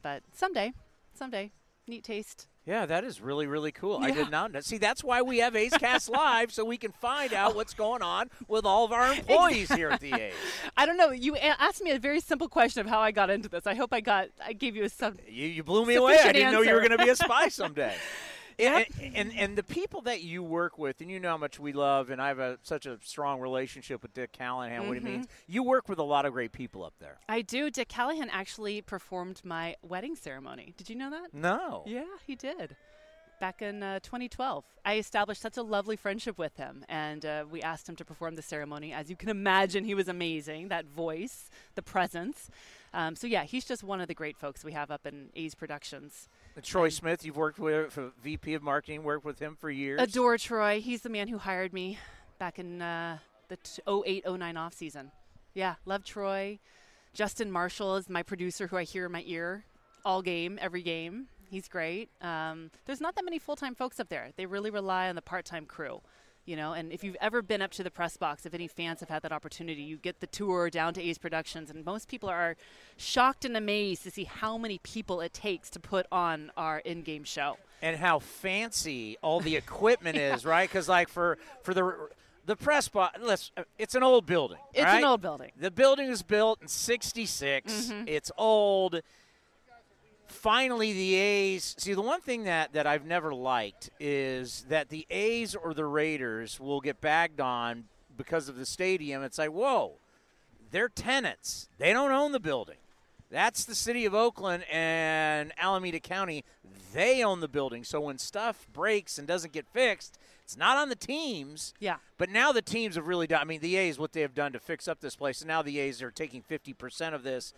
But someday, someday, neat taste. Yeah, that is really, really cool. I did not know. See, that's why we have A's Cast Live, so we can find out what's going on with all of our employees here at the A's. I don't know. You asked me a very simple question of how I got into this. I hope I got. I gave you a sub. You, you blew me away. I didn't know you were going to be a spy someday. Yep. and, and and the people that you work with, and you know how much we love, and I have a, such a strong relationship with Dick Callahan. What he Mm-hmm. means, you work with a lot of great people up there. I do. Dick Callahan actually performed my wedding ceremony. Did you know that? No, Yeah, he did. Back in uh, 2012, I established such a lovely friendship with him, and uh, we asked him to perform the ceremony. As you can imagine, he was amazing. That voice, the presence. Um, so yeah, he's just one of the great folks we have up in A's Productions. Troy Smith, you've worked with VP of Marketing, worked with him for years. Adore Troy. He's the man who hired me back in uh, the t- 08 09 off season. Yeah, love Troy. Justin Marshall is my producer who I hear in my ear all game, every game. He's great. Um, there's not that many full time folks up there. They really rely on the part time crew. You know, and if you've ever been up to the press box, if any fans have had that opportunity, you get the tour down to A's Productions, and most people are shocked and amazed to see how many people it takes to put on our in-game show. and how fancy all the equipment is, right? Because like for for the the press box, let's it's an old building. It's right? an old building. The building was built in '66. Mm-hmm. It's old. Finally, the A's. See, the one thing that, that I've never liked is that the A's or the Raiders will get bagged on because of the stadium. It's like, whoa, they're tenants. They don't own the building. That's the city of Oakland and Alameda County. They own the building. So when stuff breaks and doesn't get fixed, it's not on the teams. Yeah. But now the teams have really done. I mean, the A's what they have done to fix up this place, and now the A's are taking fifty percent of this.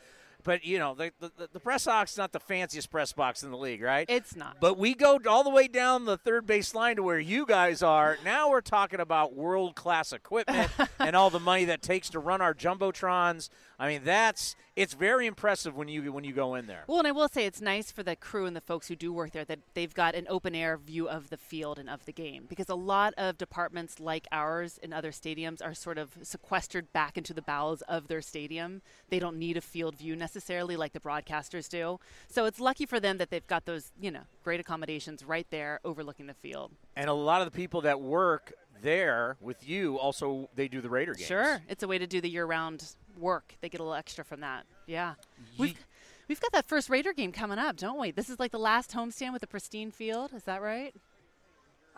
But you know, the, the the press box is not the fanciest press box in the league, right? It's not. But we go all the way down the third base line to where you guys are. Now we're talking about world class equipment and all the money that takes to run our jumbotrons. I mean, that's it's very impressive when you when you go in there. Well, and I will say it's nice for the crew and the folks who do work there that they've got an open air view of the field and of the game because a lot of departments like ours in other stadiums are sort of sequestered back into the bowels of their stadium. They don't need a field view necessarily like the broadcasters do. So it's lucky for them that they've got those, you know, great accommodations right there overlooking the field. And a lot of the people that work there with you also they do the Raider games. Sure, it's a way to do the year-round work. They get a little extra from that. Yeah, Ye- we've we've got that first Raider game coming up, don't we? This is like the last homestand with a pristine field. Is that right?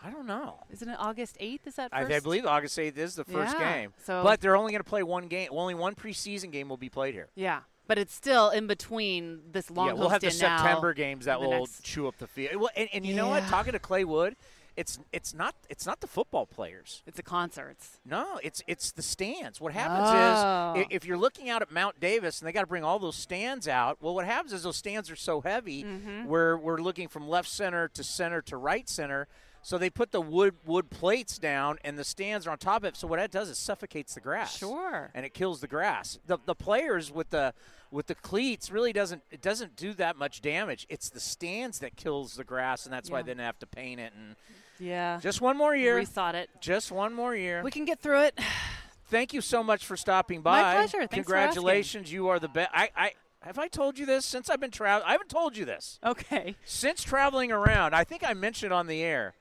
I don't know. Isn't it August eighth? Is that I, first? I believe August 8th is the first Yeah, game. so- but they're only going to play one game. Only one preseason game will be played here. Yeah, but it's still in between this long yeah, we'll have the September games that the will next- chew up the field. Well, and, and you know what? Talking to Clay Wood, it's it's not it's not the football players. It's the concerts. No, it's it's the stands. What happens Oh. is if you're looking out at Mount Davis and they got to bring all those stands out. Well, what happens is those stands are so heavy. Mm-hmm. We're we're looking from left center to center to right center. So they put the wood wood plates down and the stands are on top of it. So what that does is suffocates the grass. Sure. And it kills the grass. The the players with the with the cleats really doesn't it doesn't do that much damage. It's the stands that kills the grass and that's why they didn't have to paint it and Yeah, just one more year. rethought it. Just one more year. We can get through it. Thank you so much for stopping by. My pleasure. Thanks Congratulations. You are the best. I, I have I told you this since I've been traveling. I haven't told you this Okay. since traveling around. I think I mentioned on the air.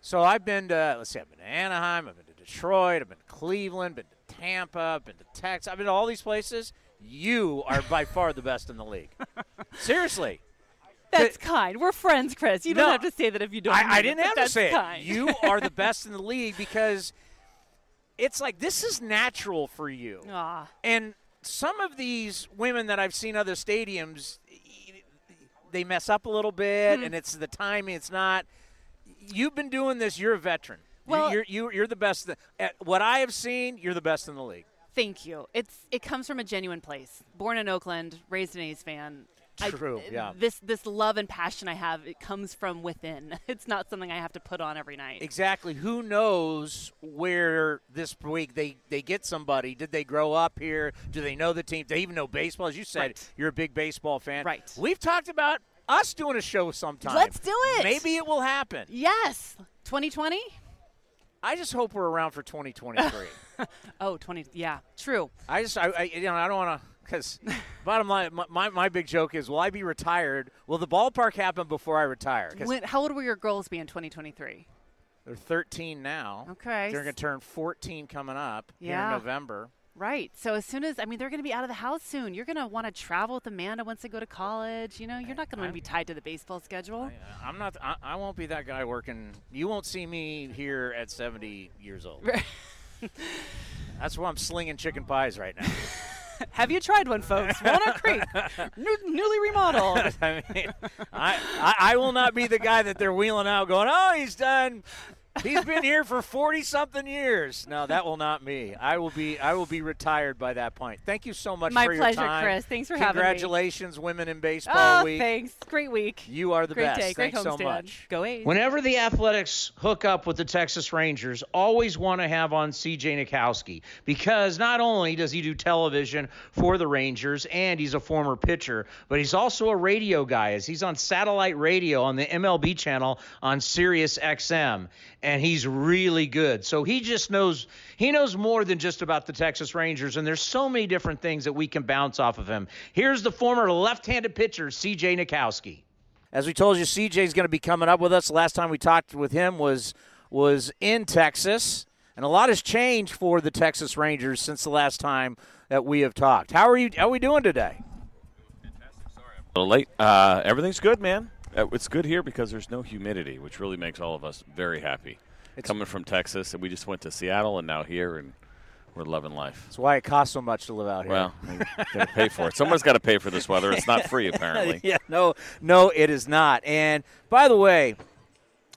So I've been to let's see, I've been to Anaheim, I've been to Detroit, I've been to Cleveland, been to Tampa, I've been to Texas, I've been to all these places. You are by far the best in the league. Seriously. That's kind. We're friends, Chris. You don't have to say that if you don't. I, I didn't but have to say kind. it. You are the best in the league because it's like this is natural for you. Aw. And some of these women that I've seen other stadiums, they mess up a little bit, mm-hmm. and it's the timing. It's not. You've been doing this. You're a veteran. Well- you're you, you're the best. At what I have seen, you're the best in the league. Thank you. It's it comes from a genuine place. Born in Oakland, raised an A's fan. I- True, uh, yeah. This this love and passion I have, it comes from within. It's not something I have to put on every night. Exactly. Who knows where this week they, they get somebody? Did they grow up here? Do they know the team? Do they even know baseball? As you said, Right. you're a big baseball fan. Right. We've talked about us doing a show sometime. Let's do it. Maybe it will happen. Yes. 2020? I just hope we're around for 2023. Oh, 20. Yeah, true. I just, I, I, you know, I don't want to Because bottom line, my, my, my big joke is, will I be retired? Will the ballpark happen before I retire? When, how old will your girls be in 2023? they're 13 now. Okay. They're going to turn 14 coming up here in November. Right. So as soon as I mean they're going to be out of the house soon. You're going to want to travel with Amanda once they go to college. You know, you're not going to be tied to the baseball schedule. I, uh, I'm not. I, I won't be that guy working. You won't see me here at 70 years old. That's why I'm slinging chicken pies right now. Have you tried one, folks? Walnut Creek, new, newly remodeled. I mean, I, I I will not be the guy that they're wheeling out, going, "Oh, he's done." He's been here for forty something years. No, that will not me. I will be. I will be retired by that point. Thank you so much My for your pleasure. Chris. Thanks for having me. Congratulations, women in baseball oh, week. thanks. Great week. You are the Great best. day. Great Thanks so homestand. much. Go A's. Whenever the Athletics hook up with the Texas Rangers, always want to have on CJ Nikowski because not only does he do television for the Rangers and he's a former pitcher, but he's also a radio guy as he's on satellite radio on the MLB channel on Sirius XM and he's really good. So he just knows he knows more than just about the Texas Rangers and there's so many different things that we can bounce off of him. Here's the former left-handed pitcher CJ Nikowski. As we told you, CJ's going to be coming up with us. The last time we talked with him was was in Texas, and a lot has changed for the Texas Rangers since the last time that we have talked. How are you? How are we doing today? A little late. Uh, everything's good, man. Uh, It's good here because there's no humidity, which really makes all of us very happy. Coming from Texas, and we just went to Seattle, and now here, and we're loving life. That's why it costs so much to live out here. Well, got to pay for it. Someone's got to pay for this weather. It's not free, apparently. yeah, no, no, it is not. And by the way,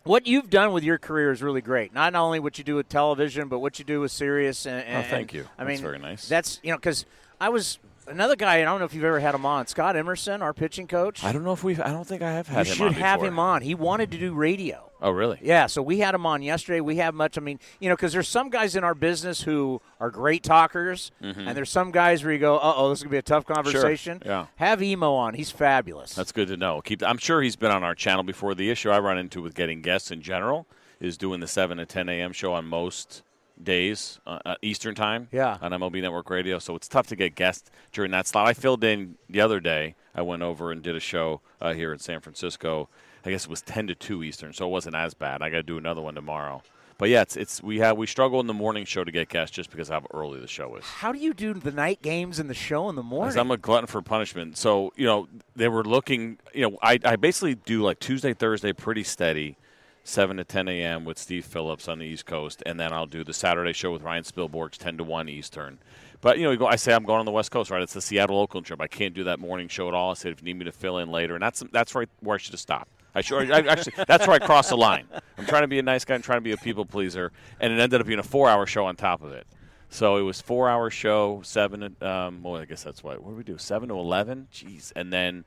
what you've done with your career is really great. Not only what you do with television, but what you do with Sirius. And, and Oh, thank you. I That's mean, very nice. That's you know because I was another guy. and I don't know if you've ever had him on. Scott Emerson, our pitching coach. I don't know if we've. I don't think I have had him. you him should on have him on. He wanted to do radio. Oh, really? Yeah, so we had him on yesterday. We have much. I mean, you know, because there's some guys in our business who are great talkers, and there's some guys where you go, "Uh oh, this is gonna be a tough conversation." Mm-hmm. yeah. Have Emo on. He's fabulous. That's good to know. Keep. I'm sure he's been on our channel before. The issue I run into with getting guests in general is doing the 7 to 10 a.m. show on most days uh, uh, Eastern time. Yeah. On MLB Network Radio, so it's tough to get guests during that slot. I filled in the other day. I went over and did a show uh, here in San Francisco. I guess it was 10 to 2 Eastern, so it wasn't as bad. I got to do another one tomorrow. But yeah, it's, it's we have we struggle in the morning show to get guests just because how early the show is. How do you do the night games and the show in the morning? Because I'm a glutton for punishment. So, you know, they were looking, you know, I, I basically do like Tuesday, Thursday pretty steady, 7 to 10 a.m. with Steve Phillips on the East Coast. And then I'll do the Saturday show with Ryan Spilborghs, 10 to 1 Eastern. But, you know, you go, I say I'm going on the West Coast, right? It's the Seattle Oakland trip. I can't do that morning show at all. I said, if you need me to fill in later. And that's that's right where I should have stopped. I sure, I, actually, that's where I crossed the line. I'm trying to be a nice guy. I'm trying to be a people pleaser. And it ended up being a four hour show on top of it. So it was four hour show, seven. Um, well, I guess that's what. What did we do? Seven to eleven. Jeez. And then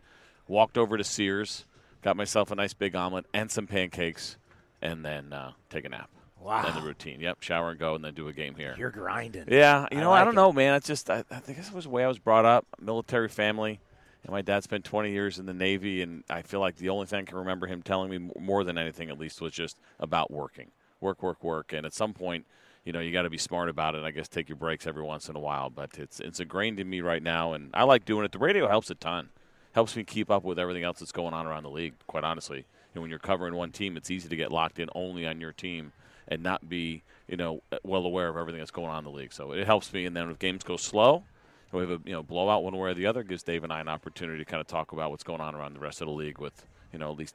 walked over to Sears, got myself a nice big omelet and some pancakes, and then uh, take a nap. Wow. Then the routine. Yep. Shower and go, and then do a game here. You're grinding. Yeah, you know, I, like don't it. know, man. It's just I, I think this was the way I was brought up, military family. And my dad spent 20 years in the Navy, and I feel like the only thing I can remember him telling me more than anything, at least, was just about working, work, work, work. And at some point, you know, you got to be smart about it. and I guess take your breaks every once in a while, but it's it's ingrained in me right now, and I like doing it. The radio helps a ton, helps me keep up with everything else that's going on around the league. Quite honestly, know, when you're covering one team, it's easy to get locked in only on your team and not be, you know, well aware of everything that's going on in the league. So it helps me. And then if games go slow, we have a you know blowout one way or the other, gives Dave and I an opportunity to kind of talk about what's going on around the rest of the league with you know at least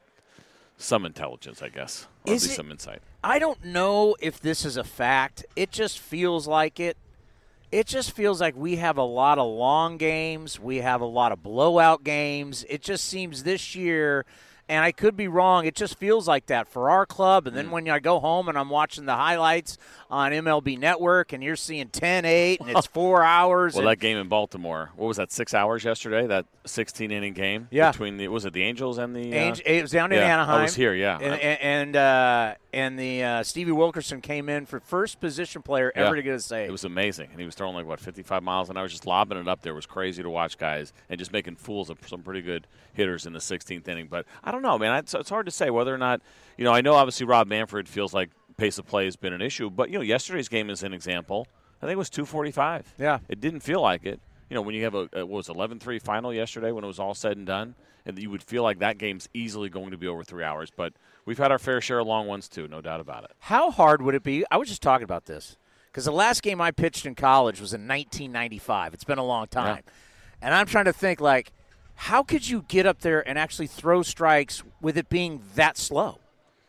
some intelligence, I guess, or Is at least it- some insight. I don't know if this is a fact. It just feels like it. It just feels like we have a lot of long games. We have a lot of blowout games. It just seems this year, and I could be wrong, it just feels like that for our club. And then Mm. when I go home and I'm watching the highlights on MLB Network and you're seeing 10 8 and it's four hours. Well, and- that game in Baltimore, what was that? Six hours yesterday. That 16 inning game. Yeah. Between the was it the Angels and the uh, it was down in yeah, Anaheim. I was here. Yeah. and and, and, uh, and the uh, Stevie Wilkerson came in for first position player ever Yeah. to get a save. It was amazing, and he was throwing like what 55 miles an hour, just lobbing it up there. It was crazy to watch guys and just making fools of some pretty good hitters in the 16th inning. But I don't know, man. It's, it's hard to say whether or not you know. I know obviously Rob Manfred feels like pace of play has been an issue, but you know yesterday's game is an example. I think it was 245. Yeah. it didn't feel like it. you know, when you have a, a what was 11-3 final yesterday when it was all said and done, and you would feel like that game's easily going to be over three hours. But we've had our fair share of long ones too, no doubt about it. How hard would it be? I was just talking about this because the last game I pitched in college was in 1995. It's been a long time, and I'm trying to think like, how could you get up there and actually throw strikes with it being that slow?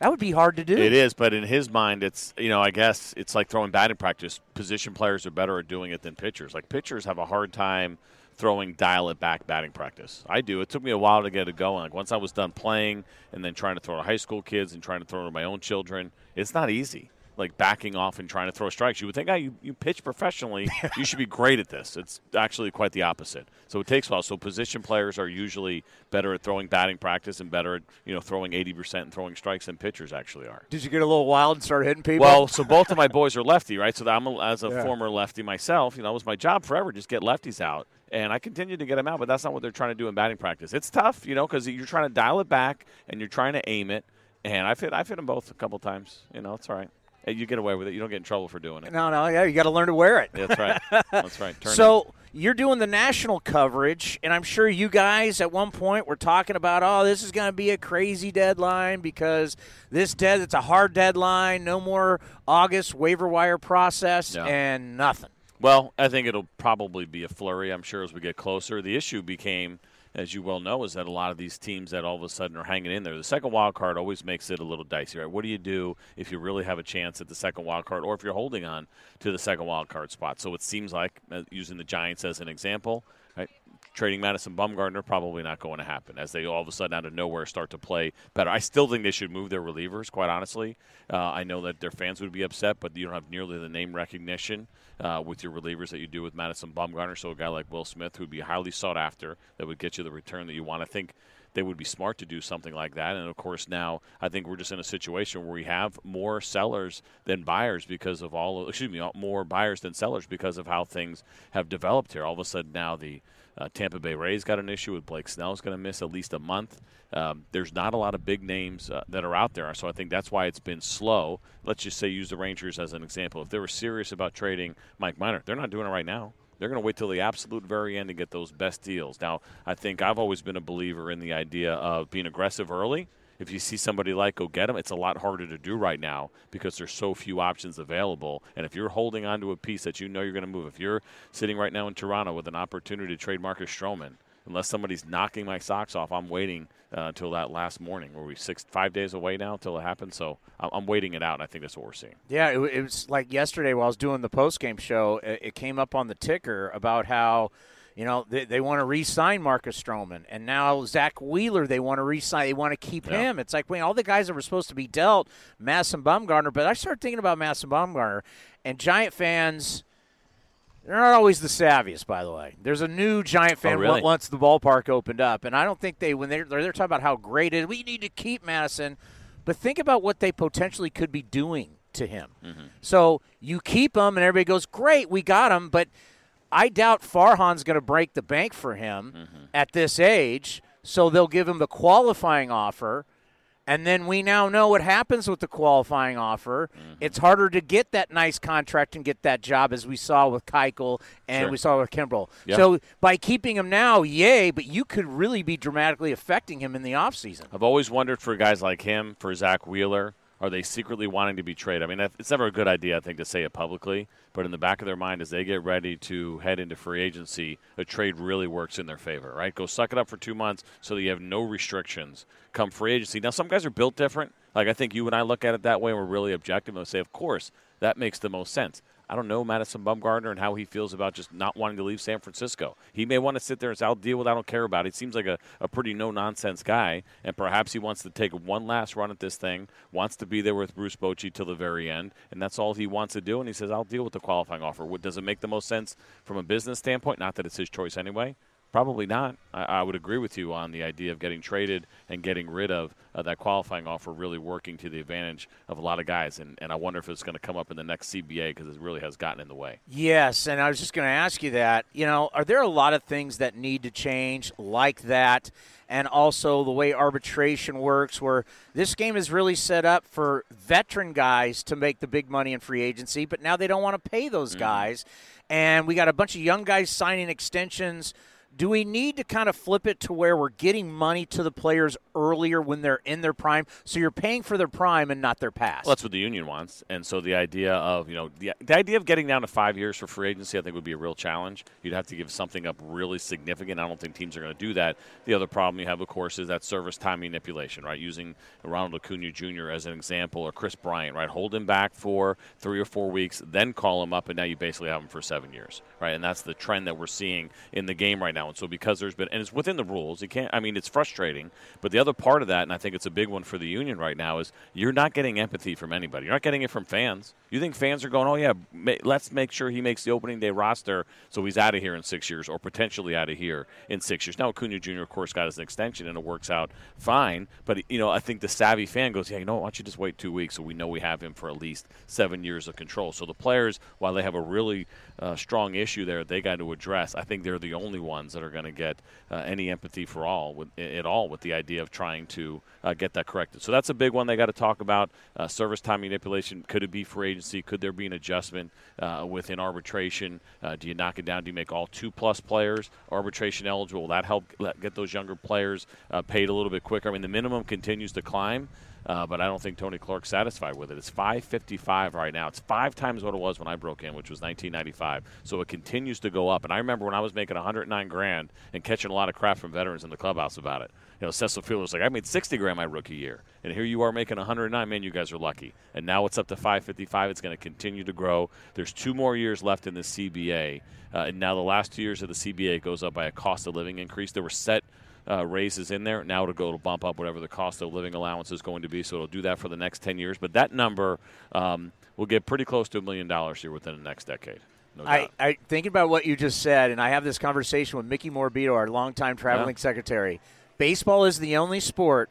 That would be hard to do. It is, but in his mind, it's you know, I guess it's like throwing batting practice. Position players are better at doing it than pitchers. Like pitchers have a hard time throwing dial it back batting practice. I do. It took me a while to get it going. Like once I was done playing and then trying to throw to high school kids and trying to throw to my own children, it's not easy. Like backing off and trying to throw strikes. You would think, oh, you, you pitch professionally. you should be great at this. It's actually quite the opposite. So it takes a while. So position players are usually better at throwing batting practice and better at you know throwing 80% and throwing strikes than pitchers actually are. Did you get a little wild and start hitting people? Well, so both of my boys are lefty, right? So I'm a, as a Yeah. former lefty myself, you know, it was my job forever just get lefties out, and I continue to get them out. But that's not what they're trying to do in batting practice. It's tough, you know, because you're trying to dial it back and you're trying to aim it. And I've hit I've hit them both a couple times. You know, it's all right. You get away with it. You don't get in trouble for doing it. no, no, yeah, you got to learn to wear it. That's right. That's right. Turn it. so you're doing the national coverage, and I'm sure you guys at one point were talking about, oh, this is going to be a crazy deadline because this dead, it's a hard deadline. No more August waiver wire process, Yeah. and nothing. Well, I think it'll probably be a flurry, I'm sure, as we get closer. The issue became, as you well know, is that a lot of these teams that all of a sudden are hanging in there, the second wild card always makes it a little dicey, right? What do you do if you really have a chance at the second wild card or if you're holding on to the second wild card spot? So it seems like, uh, using the Giants as an example? Trading Madison Bumgarner probably not going to happen as they all of a sudden out of nowhere start to play better. I still think they should move their relievers. Quite honestly, uh, I know that their fans would be upset, but you don't have nearly the name recognition uh, with your relievers that you do with Madison Bumgarner. So a guy like Will Smith, who would be highly sought after, that would get you the return that you want. I think they would be smart to do something like that. And of course, now I think we're just in a situation where we have more sellers than buyers because of all. Excuse me, more buyers than sellers because of how things have developed here. All of a sudden, now the uh, Tampa Bay Rays got an issue with Blake Snell's going to miss at least a month. Um, there's not a lot of big names uh, that are out there, so I think that's why it's been slow. Let's just say use the Rangers as an example. If they were serious about trading Mike Minor, they're not doing it right now. They're going to wait till the absolute very end to get those best deals. Now, I think I've always been a believer in the idea of being aggressive early. If you see somebody like go get them, it's a lot harder to do right now because there's so few options available. And if you're holding on to a piece that you know you're going to move, if you're sitting right now in Toronto with an opportunity to trade Marcus Stroman, unless somebody's knocking my socks off, I'm waiting uh, until that last morning. Were we six, five days away now until it happens? So I'm, I'm waiting it out. And I think that's what we're seeing. Yeah, it, it was like yesterday while I was doing the post game show. It, it came up on the ticker about how. You know, they, they want to re-sign Marcus Stroman, and now Zack Wheeler. They want to re-sign. They want to keep Yeah. him. It's like, wait, all the guys that were supposed to be dealt, Madison Bumgarner. But I started thinking about Madison Bumgarner, and Giant fans. They're not always the savviest, by the way. There's a new Giant oh, fan Oh, really? once the ballpark opened up, and I don't think they when they're they're, talking about how great it is. We need to keep Madison, but think about what they potentially could be doing to him. Mm-hmm. So you keep him, and everybody goes, "Great, we got him." But I doubt Farhan's going to break the bank for him mm-hmm. at this age. So they'll give him the qualifying offer. And then we now know what happens with the qualifying offer. Mm-hmm. It's harder to get that nice contract and get that job, as we saw with Keuchel and Sure. we saw with Kimbrel. Yeah. So by keeping him now, yay, but you could really be dramatically affecting him in the offseason. I've always wondered for guys like him, for Zack Wheeler, are they secretly wanting to be traded? I mean, it's never a good idea, I think, to say it publicly, but in the back of their mind, as they get ready to head into free agency, a trade really works in their favor, right? Go suck it up for two months so that you have no restrictions come free agency. Now, some guys are built different. Like, I think you and I look at it that way, and we're really objective and say, of course, that makes the most sense. I don't know Madison Bumgarner and how he feels about just not wanting to leave San Francisco. He may want to sit there and say, I'll deal with it. I don't care about it. He seems like a, a pretty no nonsense guy, and perhaps he wants to take one last run at this thing, wants to be there with Bruce Bochy till the very end, and that's all he wants to do. And he says, I'll deal with the qualifying offer. What, does it make the most sense from a business standpoint? Not that it's his choice anyway. Probably not. I, I would agree with you on the idea of getting traded and getting rid of uh, that qualifying offer really working to the advantage of a lot of guys. And, and I wonder if it's going to come up in the next CBA because it really has gotten in the way. Yes, and I was just going to ask you that. You know, are there a lot of things that need to change like that? And also the way arbitration works, where this game is really set up for veteran guys to make the big money in free agency, but now they don't want to pay those guys. and we got a bunch of young guys signing extensions. Do we need to kind of flip it to where we're getting money to the players earlier when they're in their prime? So you're paying for their prime and not their past. Well, that's what the union wants, and so the idea of you know the, the idea of getting down to five years for free agency, I think would be a real challenge. You'd have to give something up really significant. I don't think teams are going to do that. The other problem you have, of course, is that service time manipulation, right? Using Ronald Acuna Jr. as an example, or Kris Bryant, right? Hold him back for three or four weeks, then call him up, and now you basically have him for seven years, right? And that's the trend that we're seeing in the game right now. And so because there's been, and it's within the rules, you can't. I mean, it's frustrating. But the other part of that, and I think it's a big one for the union right now, is you're not getting empathy from anybody. You're not getting it from fans. You think fans are going, oh yeah, ma- let's make sure he makes the opening day roster, so he's out of here in six years, or potentially out of here in six years. Now Acuna Jr. of course got his extension, and it works out fine. But you know, I think the savvy fan goes, yeah, you know, why don't you just wait two weeks so we know we have him for at least seven years of control. So the players, while they have a really uh, strong issue there, they got to address. I think they're the only ones that are going to get uh, any empathy for all with, at all with the idea of trying to uh, get that corrected. So that's a big one they got to talk about. Uh, service time manipulation. Could it be for agency? Could there be an adjustment uh, within arbitration? Uh, do you knock it down? Do you make all two plus players arbitration eligible? Will that help get those younger players uh, paid a little bit quicker? I mean, the minimum continues to climb. Uh, but I don't think Tony Clark's satisfied with it. It's 555 right now. It's five times what it was when I broke in, which was 1995. So it continues to go up. And I remember when I was making 109 grand and catching a lot of crap from veterans in the clubhouse about it. You know, Cecil Field was like, I made 60 grand my rookie year, and here you are making 109. Man, you guys are lucky. And now it's up to 555. It's going to continue to grow. There's two more years left in the CBA, uh, and now the last two years of the CBA goes up by a cost of living increase. There were set uh, raises in there. Now it'll go to bump up whatever the cost of living allowance is going to be. So it'll do that for the next 10 years. But that number um, will get pretty close to a million dollars here within the next decade. No I, I thinking about what you just said, and I have this conversation with Mickey Morabito, our longtime traveling yeah. secretary. Baseball is the only sport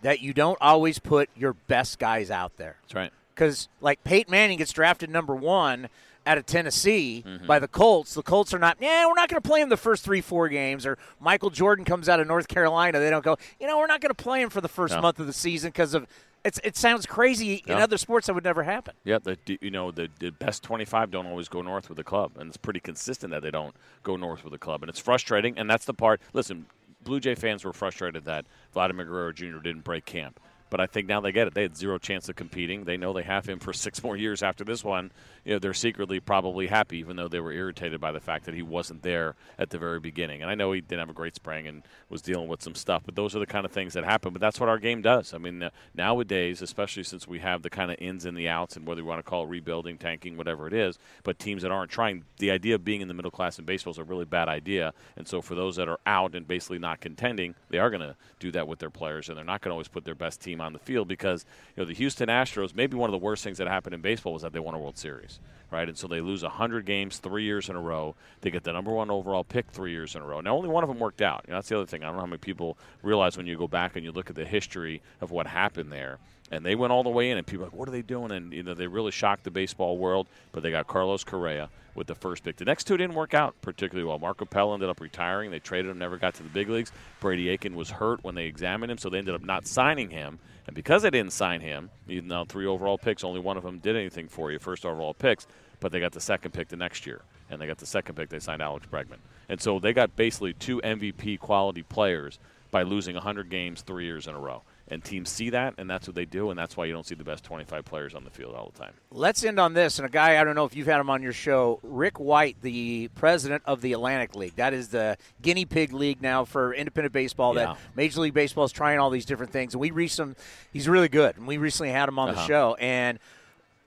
that you don't always put your best guys out there. That's right. Because like Peyton Manning gets drafted number one out of Tennessee mm-hmm. by the Colts. The Colts are not, yeah, we're not going to play him the first three, four games. Or Michael Jordan comes out of North Carolina. They don't go, you know, we're not going to play him for the first no. month of the season because of. It's, it sounds crazy in other sports that would never happen. Yeah, the you know the, the best twenty five don't always go north with the club, and it's pretty consistent that they don't go north with the club, and it's frustrating. And that's the part. Listen, Blue Jay fans were frustrated that Vladimir Guerrero Jr. didn't break camp. But I think now they get it. They had zero chance of competing. They know they have him for six more years after this one. You know, they're secretly probably happy, even though they were irritated by the fact that he wasn't there at the very beginning. And I know he didn't have a great spring and was dealing with some stuff, but those are the kind of things that happen. But that's what our game does. I mean, nowadays, especially since we have the kind of ins and the outs, and whether you want to call it rebuilding, tanking, whatever it is, but teams that aren't trying, the idea of being in the middle class in baseball is a really bad idea. And so for those that are out and basically not contending, they are going to do that with their players, and they're not going to always put their best team on the field because you know the Houston Astros. Maybe one of the worst things that happened in baseball was that they won a World Series, guys right? And so they lose 100 games three years in a row. They get the number one overall pick three years in a row. Now only one of them worked out. You know, that's the other thing. I don't know how many people realize when you go back and you look at the history of what happened there and they went all the way in, and people like, what are they doing? And you know, they really shocked the baseball world. But they got Carlos Correa with the first pick. The next two didn't work out particularly well. Mark Appel ended up retiring. They traded him, never got to the big leagues. Brady Aiken was hurt when they examined him, so they ended up not signing him. And because they didn't sign him, even though three overall picks, only one of them did anything for you, first overall picks, but they got the second pick the next year. And they got the second pick, they signed Alex Bregman. And so they got basically two MVP quality players by losing 100 games three years in a row and teams see that, and that's what they do, and that's why you don't see the best 25 players on the field all the time. Let's end on this, and a guy I don't know if you've had him on your show, Rick White, the president of the Atlantic League. That is the guinea pig league now for independent baseball. Yeah. That Major League Baseball is trying all these different things, and we reached him. He's really good, and we recently had him on uh-huh. the show, and.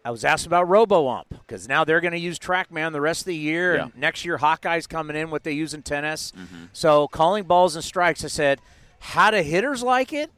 I was asked about RoboUmp because now they're going to use TrackMan the rest of the year, yeah. and next year Hawkeye's coming in what they use in tennis. Mm-hmm. So calling balls and strikes, I said, how do hitters like it?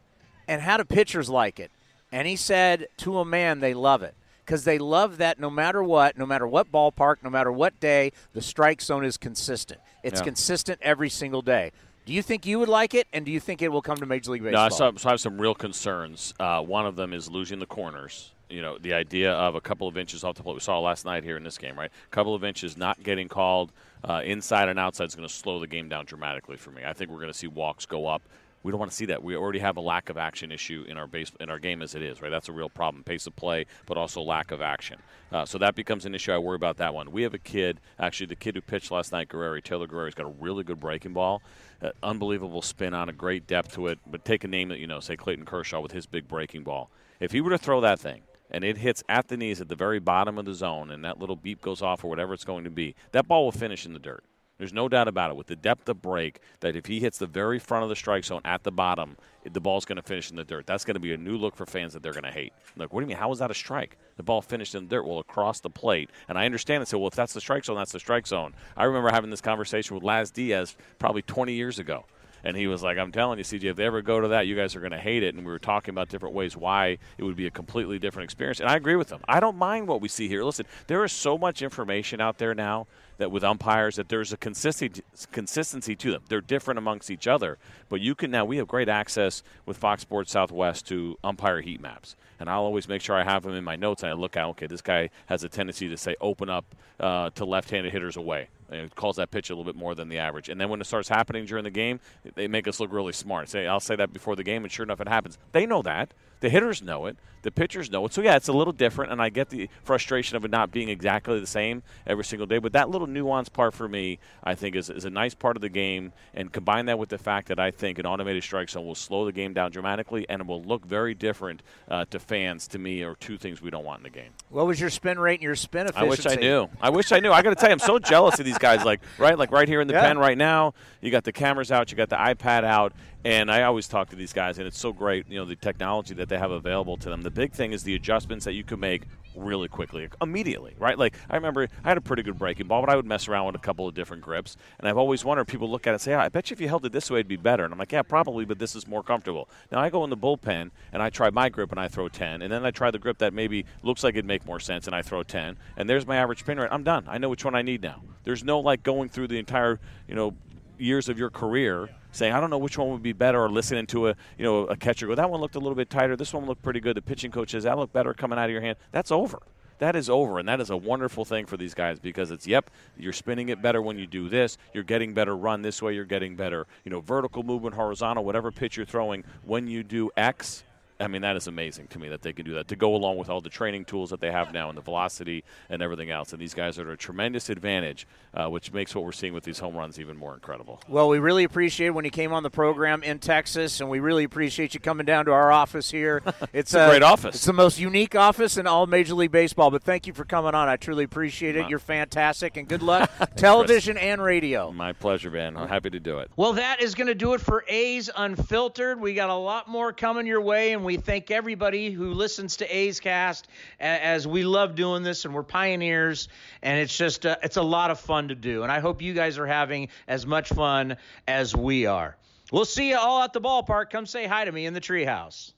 and how do pitchers like it? And he said, to a man, they love it because they love that no matter what, no matter what ballpark, no matter what day, the strike zone is consistent. It's yeah. consistent every single day. Do you think you would like it, and do you think it will come to Major League Baseball? No, I, saw, so I have some real concerns. Uh, one of them is losing the corners. You know, the idea of a couple of inches off the plate. We saw last night here in this game, right? A couple of inches not getting called uh, inside and outside is going to slow the game down dramatically for me. I think we're going to see walks go up We don't want to see that. We already have a lack of action issue in our base in our game as it is, right? That's a real problem. Pace of play, but also lack of action. Uh, so that becomes an issue. I worry about that one. We have a kid, actually, the kid who pitched last night, Guerrero, Taylor Guerrero, has got a really good breaking ball, uh, unbelievable spin on, a great depth to it. But take a name that you know, say Clayton Kershaw with his big breaking ball. If he were to throw that thing and it hits at the knees at the very bottom of the zone, and that little beep goes off or whatever it's going to be, that ball will finish in the dirt. There's no doubt about it. With the depth of break, that if he hits the very front of the strike zone at the bottom, the ball's going to finish in the dirt. That's going to be a new look for fans that they're going to hate. Like, what do you mean? How is that a strike? The ball finished in the dirt. Well, across the plate. And I understand and say, well, if that's the strike zone, that's the strike zone. I remember having this conversation with Laz Diaz probably 20 years ago. And he was like, I'm telling you, CJ, if they ever go to that, you guys are going to hate it. And we were talking about different ways why it would be a completely different experience. And I agree with him. I don't mind what we see here. Listen, there is so much information out there now that with umpires that there's a consistency consistency to them. They're different amongst each other, but you can now we have great access with Fox Sports Southwest to umpire heat maps, and I'll always make sure I have them in my notes and I look at okay, this guy has a tendency to say open up uh, to left-handed hitters away. It calls that pitch a little bit more than the average. And then when it starts happening during the game, they make us look really smart. Say, I'll say that before the game, and sure enough, it happens. They know that. The hitters know it. The pitchers know it. So, yeah, it's a little different, and I get the frustration of it not being exactly the same every single day. But that little nuance part for me, I think, is, is a nice part of the game. And combine that with the fact that I think an automated strike zone will slow the game down dramatically, and it will look very different uh, to fans, to me, are two things we don't want in the game. What was your spin rate and your spin efficiency? I wish I knew. I wish I knew. I got to tell you, I'm so jealous of these guys. Like, right, like right here in the Yeah. pen right now, you got the cameras out, you got the iPad out, and I always talk to these guys, and it's so great, you know, the technology that they have available to them. The big thing is the adjustments that you can make really quickly, immediately, right? Like I remember I had a pretty good breaking ball, but I would mess around with a couple of different grips, and I've always wondered. People look at it and say, oh, "I bet you if you held it this way, it'd be better." And I'm like, "Yeah, probably, but this is more comfortable." Now I go in the bullpen and I try my grip and I throw 10, and then I try the grip that maybe looks like it'd make more sense, and I throw 10, and there's my average spin rate. I'm done. I know which one I need now. There's no like going through the entire, you know, years of your career saying I don't know which one would be better or listening to a you know a catcher go that one looked a little bit tighter. This one looked pretty good. The pitching coach says that looked better coming out of your hand that's over. That is over and that is a wonderful thing for these guys because it's yep you're spinning it better when you do this. You're getting better run this way. You're getting better you know vertical movement horizontal whatever pitch you're throwing. When you do X I mean, that is amazing to me that they can do that to go along with all the training tools that they have now and the velocity and everything else. And these guys are at a tremendous advantage, uh, which makes what we're seeing with these home runs even more incredible. Well, we really appreciate when you came on the program in Texas, and we really appreciate you coming down to our office here. It's, a great office. It's the most unique office in all Major League Baseball. But thank you for coming on. I truly appreciate it. You're fantastic, and good luck, television and radio. My pleasure, man. I'm happy to do it. Well, that is going to do it for A's Unfiltered. We got a lot more coming your way, and we thank everybody who listens to A's Cast as we love doing this, and we're pioneers, and it's just uh, it's a lot of fun to do, and I hope you guys are having as much fun as we are. We'll see you all at the ballpark. Come say hi to me in the treehouse.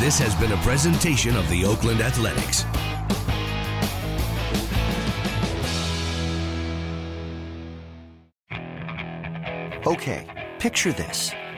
This has been a presentation of the Oakland Athletics. Okay, picture this.